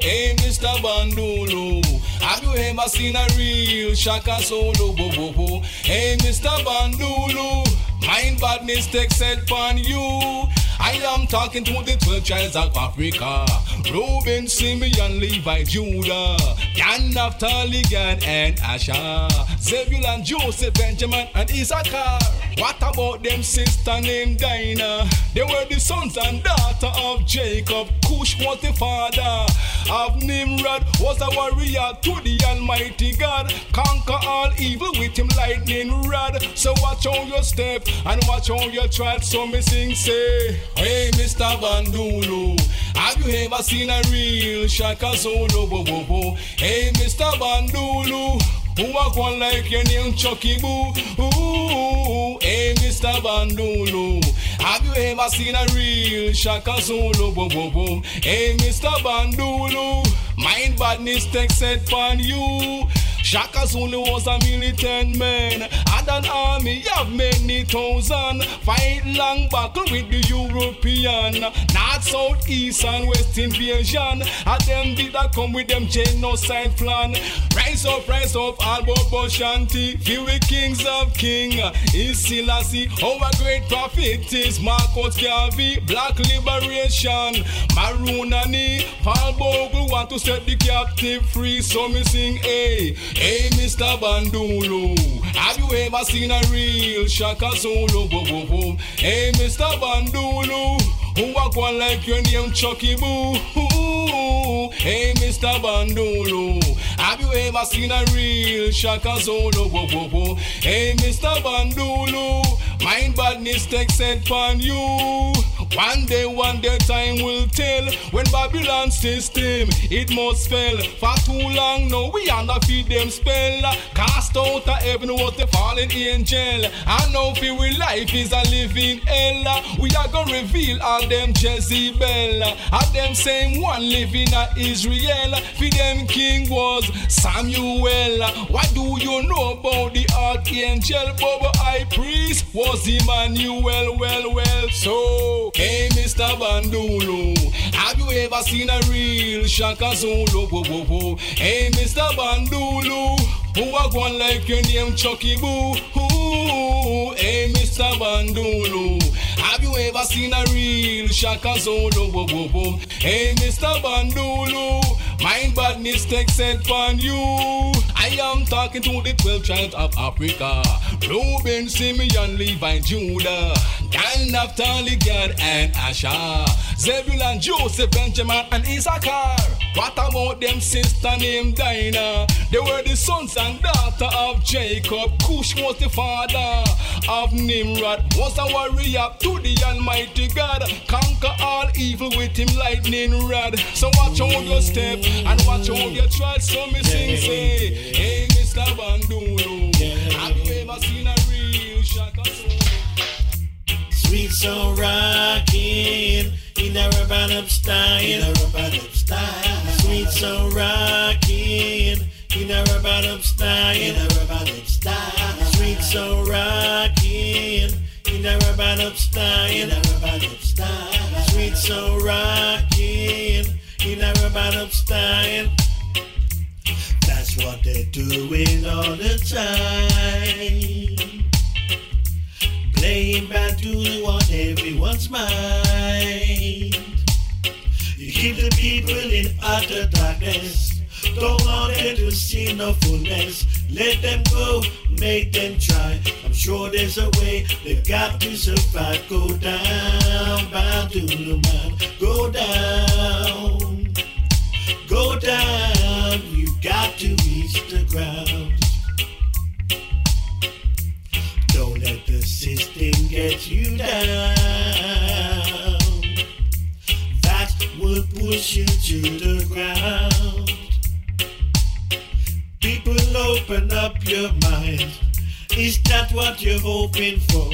Hey, Mr. Bandulu. Have you ever seen a real Shaka whoa. Hey, Mr. Bandulu, mind badness takes set upon you. I am talking to the 12 tribes of Africa. Reuben, Simeon, Levi, Judah, Dan, Naphtali, Gad, and Asher. Zebulun, Joseph, Benjamin, and Issachar. What about them sister named Dinah? They were the sons and daughter of Jacob. Cush was the father of Nimrod. Was a warrior to the Almighty God. Conquer all evil with him lightning rod. So watch on your step and watch on your tread. So me sing say, Hey, Mr. Bandulu, have you ever seen a real Shaka Zulu? Whoa, whoa, whoa. Hey, Mr. Bandulu. Who walk one like your name Chucky Boo? Ooh, hey, Mr. Bandulu. Have you ever seen a real Shaka Zulu? Boom, boom, boom. Hey, Mr. Bandulu. Mind badness takes set upon you. Shaka Zulu was a militant man and an army of many thousand. Fight long battle with the European, north, south, east, and west invasion. And them did that come with them genocide plan. Rise up, rise up, all Bobo Shanti. Few kings of king. Is Selassie, our great prophet is Marcus Garvey. Black liberation, Maroon Nanny. Paul Bogle want to set the captive free. So me sing, hey. Hey, Mr. Bandulu, have you ever seen a real Shaka Zulu? Hey, Mr. Bandulu, who walk one like your name Chucky Boo? Hey, Mr. Bandulu, have you ever seen a real Shaka Zulu? Hey, Mr. Bandulu, mind badness takes set upon you. One day, one day, time will tell. When Babylon system, it must fail. For too long now, we under feed them spell. Cast out of heaven was the fallen angel. I now for we life is a living hell. We are gonna reveal all them Jezebel. And them same one living at Israel. For them king was Samuel. What do you know about the archangel? Bobo high priest was Emmanuel. Well, well, so. Hey, Mr. Bandulu, have you ever seen a real Shaka Zulu? Whoa, whoa, whoa. Hey, Mr. Bandulu, who are going like your name Chucky Boo? Ooh, hey, Mr. Bandulu, have you ever seen a real Shaka Zulu? Hey, Mr. Bandulu, mind badness takes set upon you. I am talking to the 12 tribes of Africa. Reuben, Simeon, Levi, Judah, Dan, Naphtali, Gad, and Asher. Zebulun, Joseph, Benjamin, and Issachar. What about them sister named Dinah? They were the sons and daughter of Jacob. Cush was the father of Nimrod. Was a warrior to the Almighty God. Conquer all evil with him lightning rod. So watch out your step and watch out your trials. So me sing say, Hey, Mr. Bandulu, Sweet so rockin' in a rubber up style. In a rubber up style. Sweet so rockin' in a rubber up style. In a rubber up style. Sweet so rockin' in a rubber up style. In a rubber up style. Sweet so rockin' in a rubber up style. That's what they're doing all the time. Playing back the one everyone's mind. You keep the people in utter darkness. Don't want them to see no fullness. Let them go, make them try. I'm sure there's a way they've got to survive. Go down, bound to the man. Go down, go down. You got to reach the ground. The system get you down. That will push you to the ground. People, open up your mind. Is that what you're hoping for?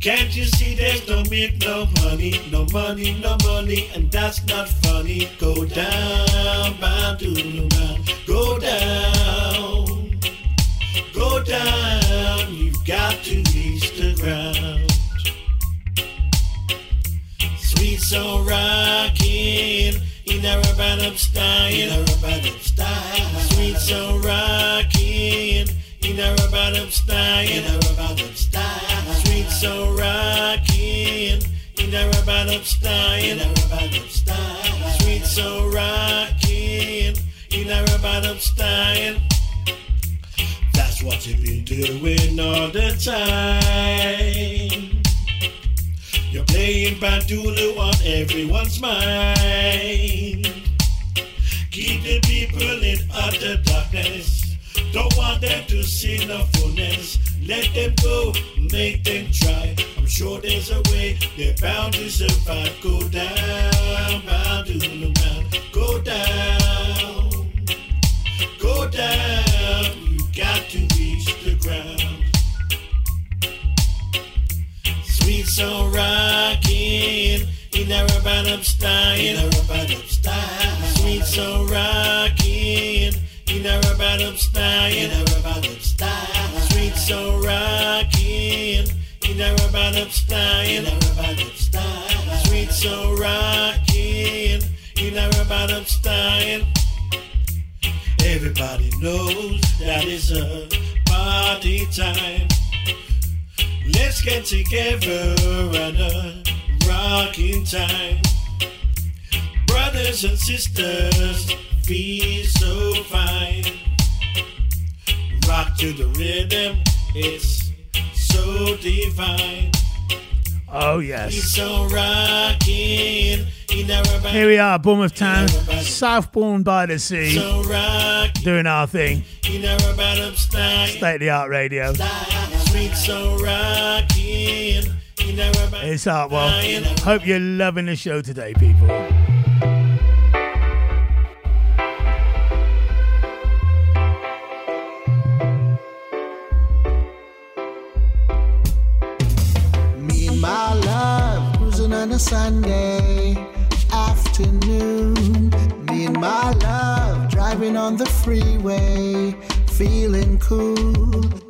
Can't you see there's no milk, no honey, no money, no money, and that's not funny. Go down, to the man. Go down, go down. ground. Sweet soul rocking in a rubber style. In a rubber style. Sweet soul rocking in a rubber style. In a rubber style. Sweet soul rocking in a rubber style. In a rubber style. Sweet soul rocking in a rubber up style. What you've been doing all the time. You're playing Bandulu on everyone's mind. Keep the people in utter darkness. Don't want them to see no fullness. Let them go, make them try. I'm sure there's a way they're bound to survive. Go down, Bandulu man. Go down, Soul rocking in a rubber style. In rubber style. Sweet soul rocking in a rubber style. In rubber style. Sweet soul rocking in a rubber style. In rubber style. Sweet soul rocking in a rubber style. Everybody knows that it's a party time. Let's get together at a uh, rocking time. Brothers and sisters, feel so fine. Rock to the rhythm, it's so divine. Oh, yes. So rocking in a rubber. Here we are, Bournemouth Town, Southbourne by the Sea, So doing our thing. in a rubber style. State of the art radio. Sweet so rocking in a rubber It's Artwell. Hope you're loving the show today, people. Me and my love cruising on a Sunday afternoon. Me and my love driving on the freeway, feeling cool.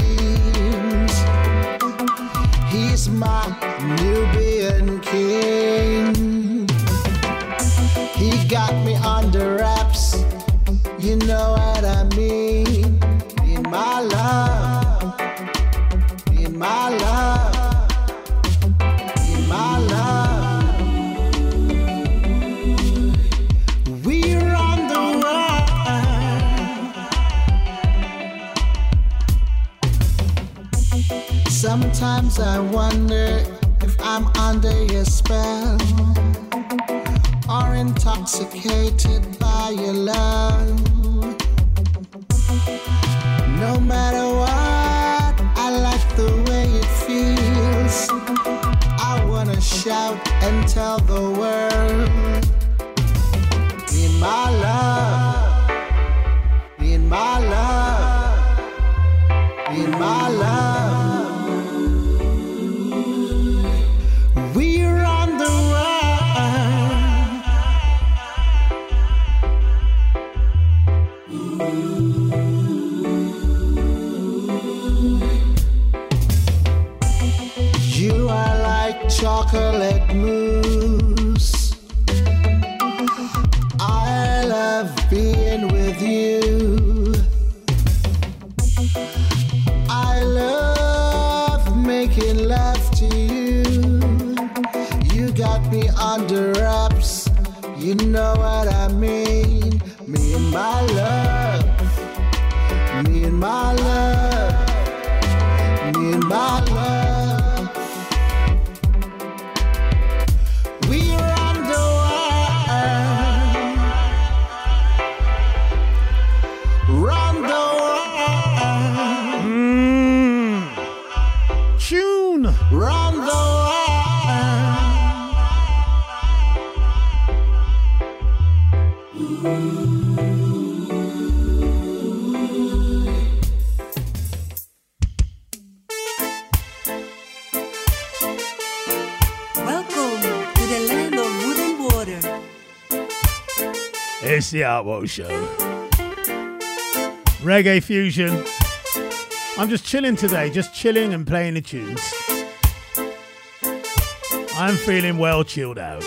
He's my Nubian king. He got me under wraps. You know what I mean? Sometimes I wonder if I'm under your spell or intoxicated by your love. No matter what, I like the way it feels. I wanna shout and tell the world. In my love, in my love, in my love. You know The Artwell Show. Reggae fusion. I'm just chilling today, just chilling and playing the tunes. I'm feeling well chilled out.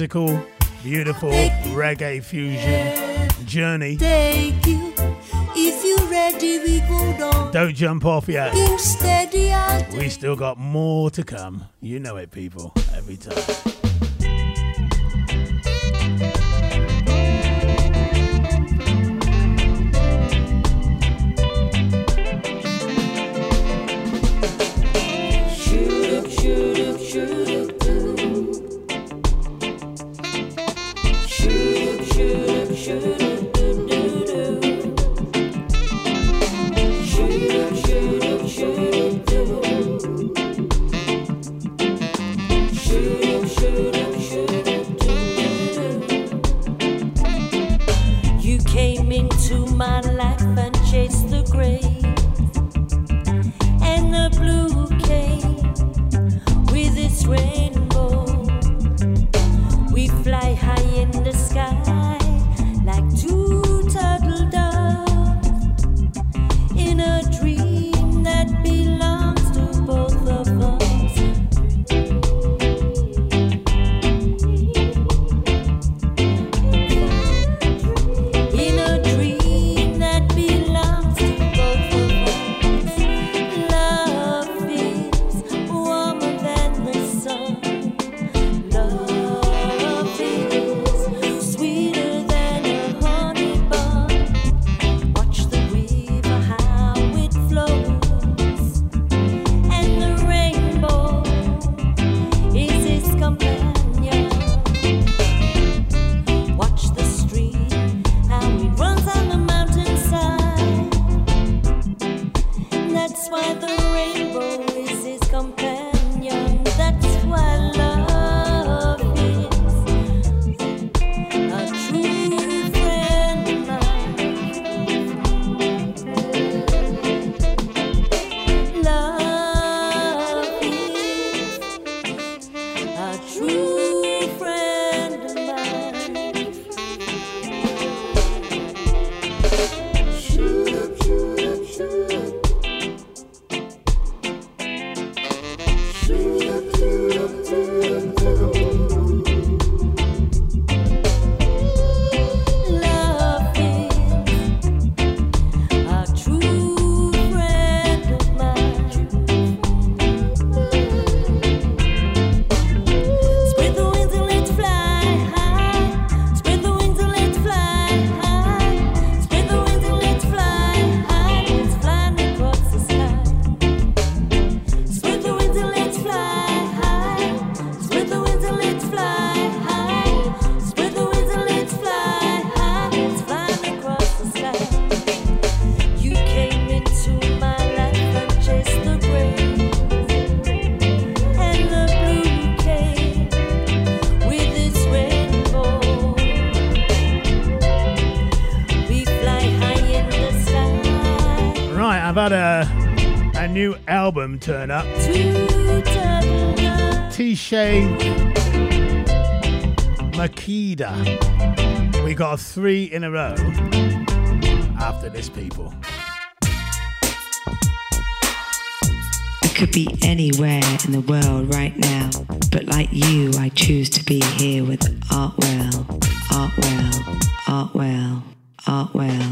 musical, beautiful reggae fusion journey. Don't jump off yet. We still got more to come. You know it, people, every time. turn up. Teshay Makeda. We got three in a row after this, people. I could be anywhere in the world right now, but like you, I choose to be here with Artwell, Artwell, Artwell, Artwell.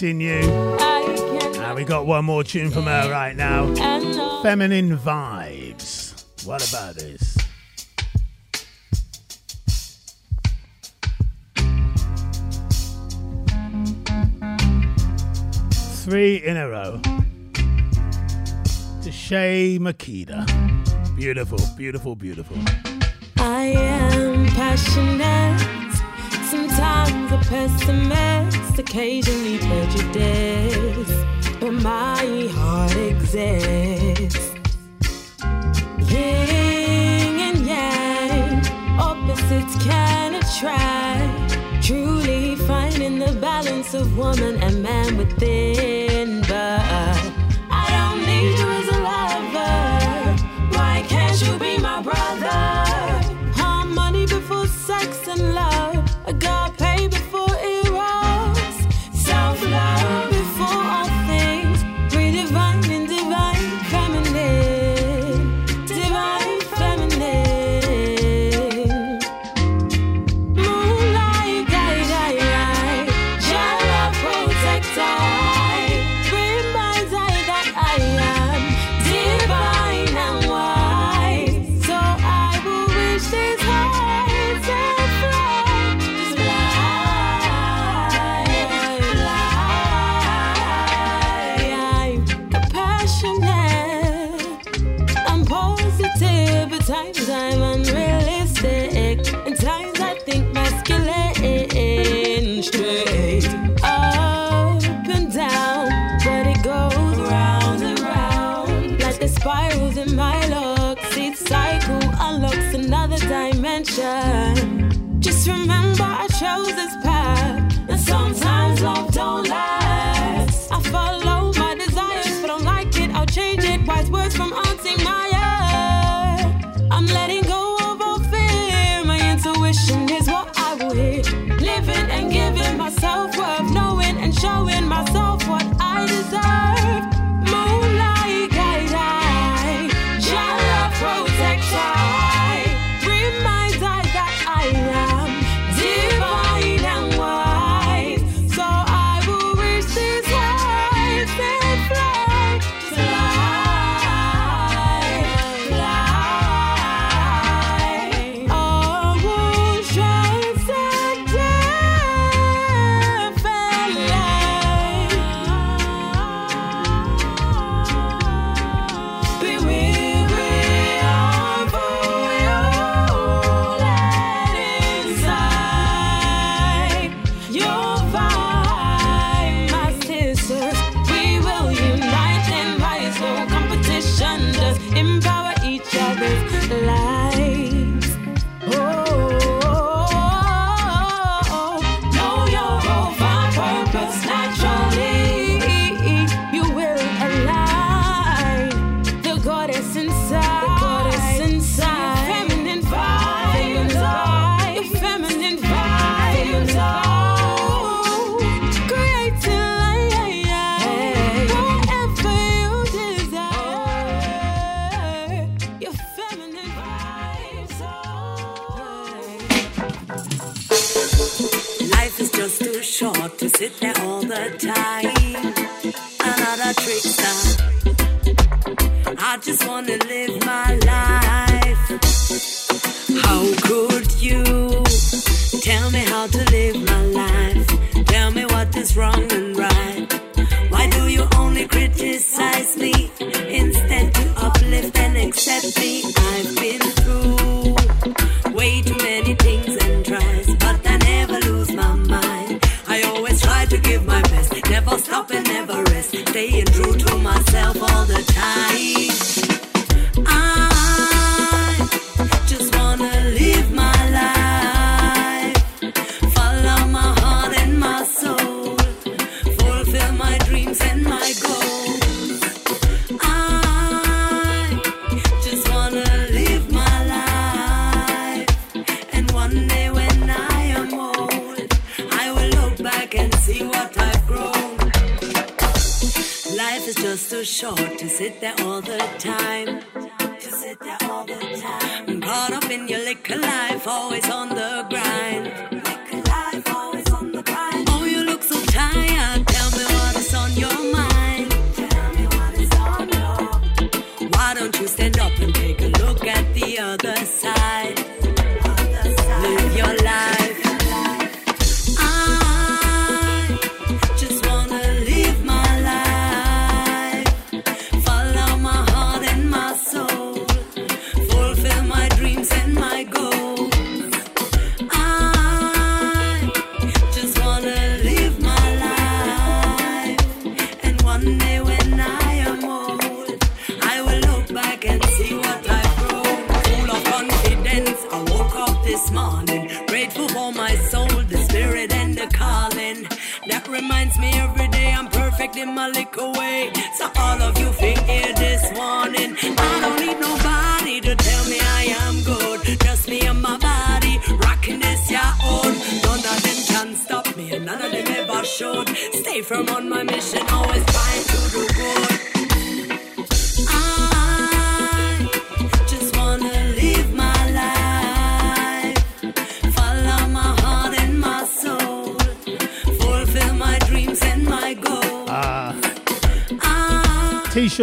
Missing You. And we got one more tune from her right now. Feminine Vibes. What about this? Three in a row. Teshay Makeda. Beautiful, beautiful, beautiful. I am passionate, sometimes a pessimist. Occasionally prejudiced, but my heart exists. Yin and yang, opposites can attract. Truly finding the balance of woman and man within.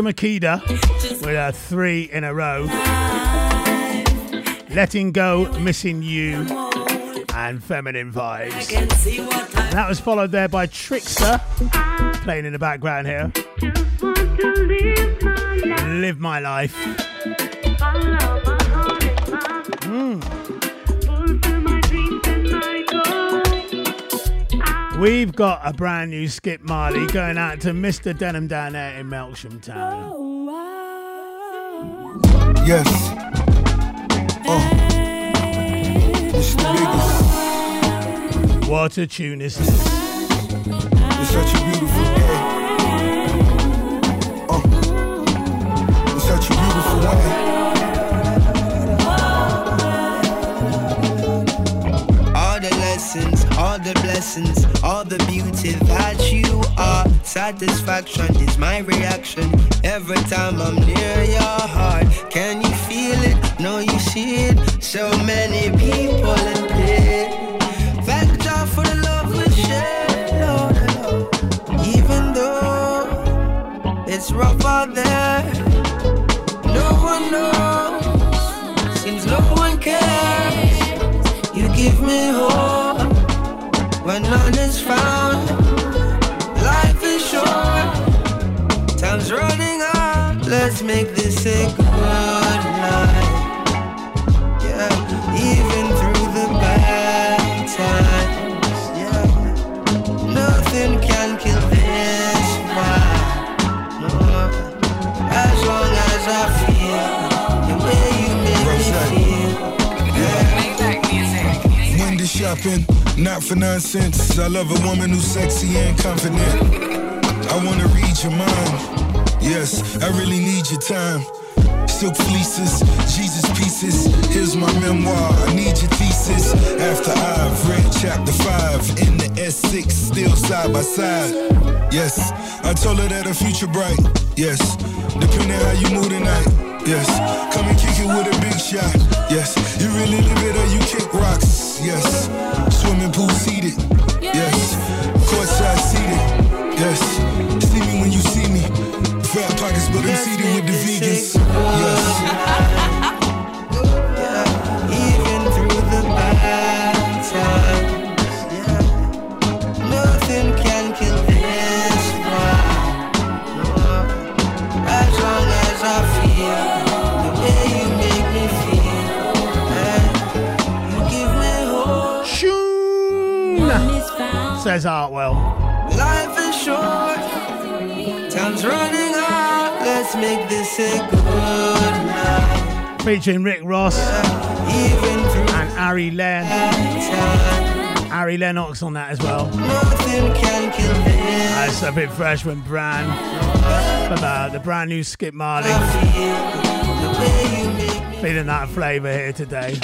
Makeda with her three in a row. Letting Go, Missing You, and Feminine Vibes. And that was followed there by Trickster, playing in the background here. Live my life. Mm. We've got a brand new Skip Marley going out to Mr. Denham down there in Melksham Town. Yes. Oh. It's the biggest. What a tune is this? It's such a beautiful day. Oh. It's such a beautiful way. Blessings, all the beauty that you are. Satisfaction is my reaction every time I'm near your heart. Can you feel it? No, you see it. So many people in pain. Thank God for the love we share, Lord. Even though it's rough out there, no one knows. Seems no one cares. You give me hope when none is found. Life is short, time's running out. Let's make this a good night. Yeah, even through the bad times. Yeah, nothing can kill this vibe. No, as long as I shopping, not for nonsense. I love a woman who's sexy and confident. I wanna read your mind. Yes, I really need your time. Silk fleeces, Jesus pieces. Here's my memoir. I need your thesis. After I've read chapter five in the S6, still side by side. Yes, I told her that her future bright. Yes, depending how you move tonight. Yes, come and kick it with a big shot. Yes, you really live it or you kick rocks. Yes, swimming pool seated. Yes, courtside seated. Yes, see me when you see me. Fat pockets, but I'm seated with the vegans. Yes. Says Artwell. Life is short, time's running out. Let's make this a good night. Featuring Rick Ross and Ari Len. Ari Lennox on that as well. Nothing can kill this. That's a bit fresh when Bran. About uh, the brand new Skip Marley. Feeling that flavour here today.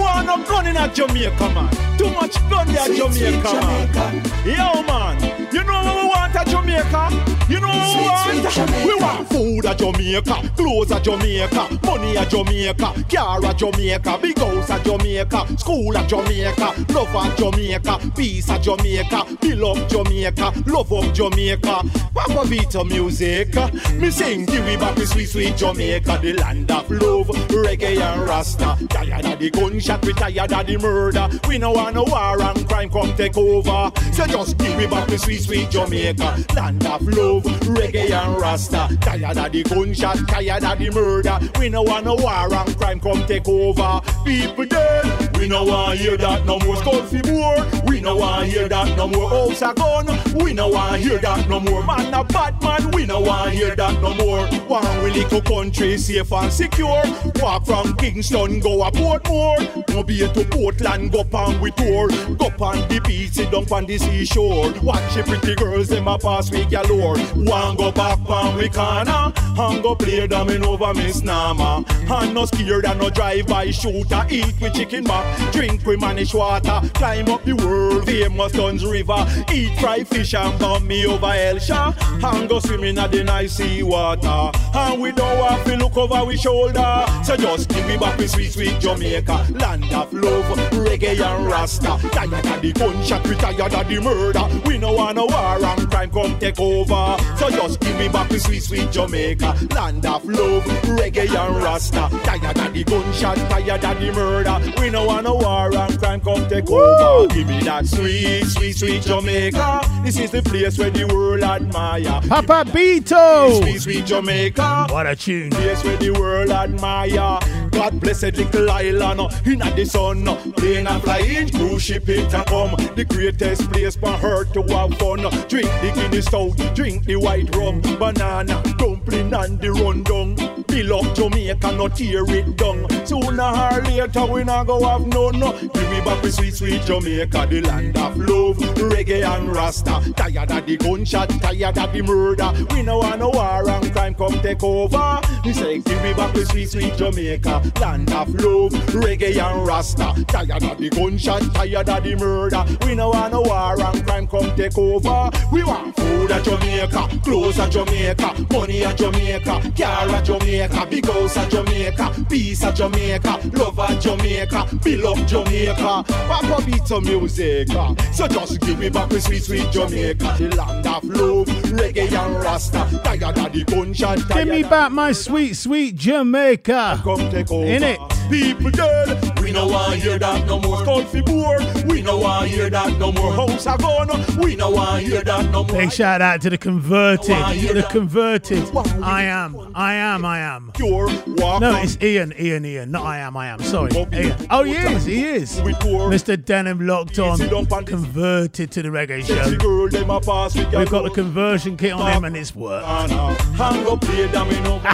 Want no gun in a Jamaica, man. Too much gun there, Jamaica, man. Yo, man. You know what want at Jamaica? You know what we want? We want food at Jamaica, clothes at Jamaica, money at Jamaica, car at Jamaica, big house at Jamaica, school at Jamaica, love at Jamaica, peace at Jamaica, build up Jamaica, love up Jamaica. Papa Vita music. Me sing give we back the sweet, sweet Jamaica, the land of love, reggae and rasta. Tired of the gunshot, we tired of the murder. We no want no war and crime come take over. So just give me back the sweet, sweet Jamaica, land of love, reggae and rasta. Tired of the gunshot, tired of the murder. We no want no war and crime come take over. People dead, We no want hear that no more. Skull fi more. We no want hear that no more. House a gun. We no want hear that no more. Man a bad man. We no want hear that no more. One we little country safe and secure. Walk from Kingston go a Portmore. No be to Portland go pan we tour. Go pan the beach sit down pan the seashore. Watch the pretty girls them a pass we galore. One go back pan we corner. And go play them in over Miss Nama. And no scared and no drive by shooter. Eat with chicken back. Drink with mannish water. Climb up the world famous Dunn's River. Eat fried fish and bomb me over Hellshire. And go swimming at the nice sea water. And we don't have to look over we shoulder. So just give me back with sweet, sweet Jamaica. Land of love, reggae and rasta. Tired of the gunshot, we tired of the murder. We no want no war and crime come take over. So just give me back with sweet, sweet Jamaica. Land of love, reggae and rasta. Tired of the gunshot, tired of the murder. We no want no war and crime come take over. Give me that sweet, sweet, sweet Jamaica. This is the place where the world admire. Papa Beto. Sweet, sweet Jamaica. What a tune. Place where the world admire. God bless blessed little island in the sun. Plane and flying cruise ship it a come. The greatest place for her to have fun. Drink the Guinness stout, drink the white rum, banana, dumpling and the rundown. Fill up Jamaica, not tear it down. Sooner or later we not go have none. Give me back with sweet, sweet Jamaica, the land of love, reggae and rasta. Tired of the gunshot, tired of the murder. We no want no war and crime come take over. Me say, give me back with sweet, sweet Jamaica, land of love, reggae and rasta. Tired of the gunshot, tired of the murder. We no want no war and crime come take over. We want food at Jamaica, clothes at Jamaica, money at Jamaica, car at Jamaica, big house at Jamaica, peace at Jamaica, love at Jamaica, up Jamaica. Papa beat some music. uh. So just give me back with sweet, sweet Jamaica, the land of love, reggae and rasta. Tired of the gunshot, Give me back my sweet, sweet Jamaica. Come take In it. People dead, we no want hear that no more. Fi poor, we no want hear that no more. House a gone, we no want hear that no more. Big shout out to the converted. The converted. I am. I am. I am. No, it's Ian. Ian. Ian. Not I am. I am. Sorry. Ian. Oh, he is. He is. Mr. Denim locked on. Converted to the reggae show. girl, them a pass with We've got the conversion kit on him and it's worked. Ah, Hang up play over.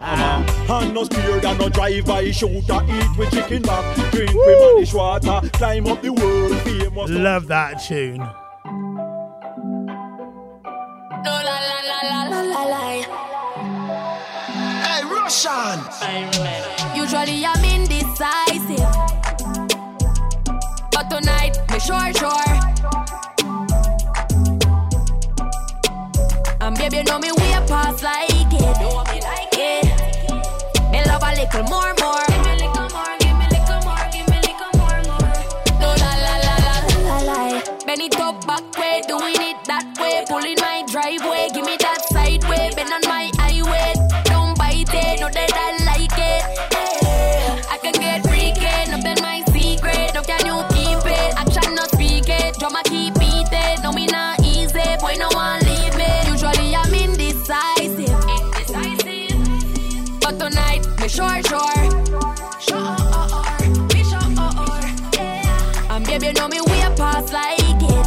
And no <laughs> ah, scared and no drive by shooter. Eat with chicken back, drink with mannish water. Climb up the world famous. Love that tune. No la la la la la la la. Hey, Russian. Usually I'm indecisive, but tonight me sure sure. And baby, know me way past like it. Know me like it. Me love a little more And baby know me way past like it.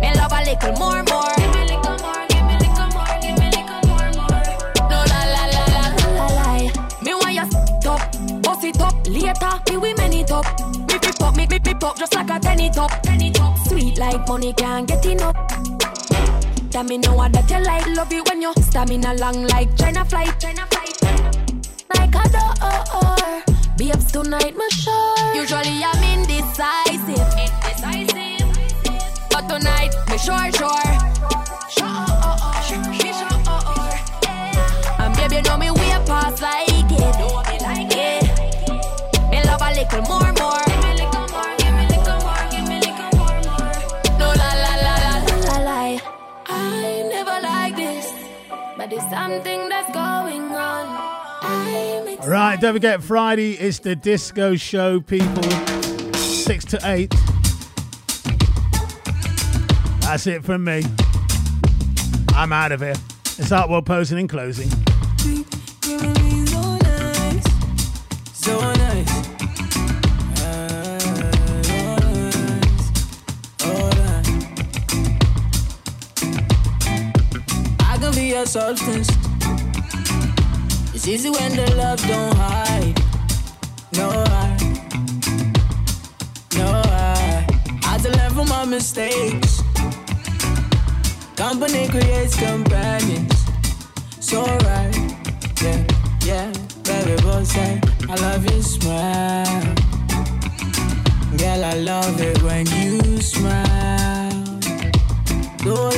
Me love a little more more. It up later. Me we many top. Me pip up, me me pip up just like a tenny top. Sweet like money can't get enough. Tell me know that you like. Love it when you stamina long like China flight. China flight. Like a door. Babes tonight, me sure. Usually I'm indecisive. Indecisive. But tonight, me sure, sure. Sure, me sure. And baby, know me way past like it. Know me like it. Me love a little more, more. Give me little more, give me little more, give me little more, more. No la la la la la la la. I never like this, but there's something that's going on. Right, don't forget, Friday is the disco show, people. Six to eight. That's it from me. I'm out of here. It's Artwell posing and closing. substance it's easy when the love don't hide. No, I, no, I. I to learn from my mistakes. Company creates companions. So right, yeah, yeah. Baby boy say, I love your smile. Girl, I love it when you smile. Don't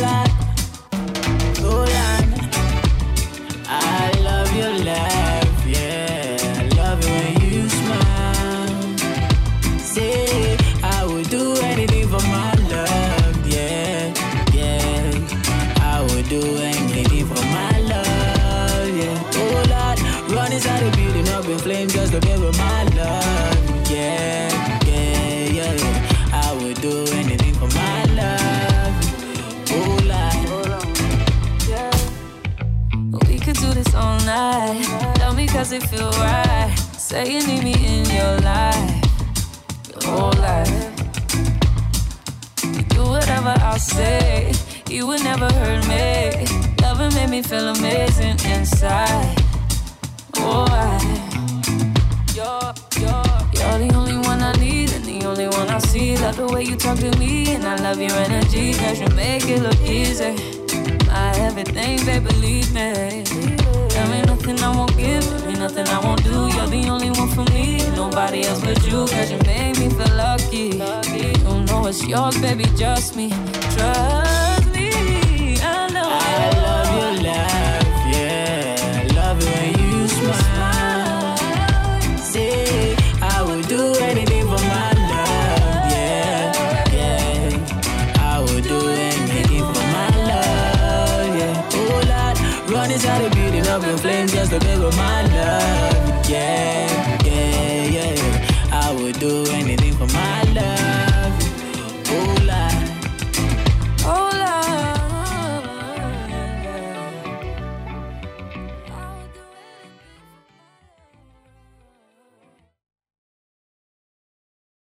Love me cause it feel right. Say you need me in your life. Your whole life. You do whatever I say. You would never hurt me. Loving made me feel amazing inside. Oh, I. You're, you're, you're the only one I need and the only one I see. Love the way you talk to me and I love your energy. Cause you make it look easy. My everything, baby, believe me. There ain't nothing I won't give, ain't nothing I won't do. You're the only one for me, nobody else but you. Cause you made me feel lucky. You know it's yours, baby, just me. Trust up in flames just to be with my love, yeah, yeah, yeah. I would do anything love.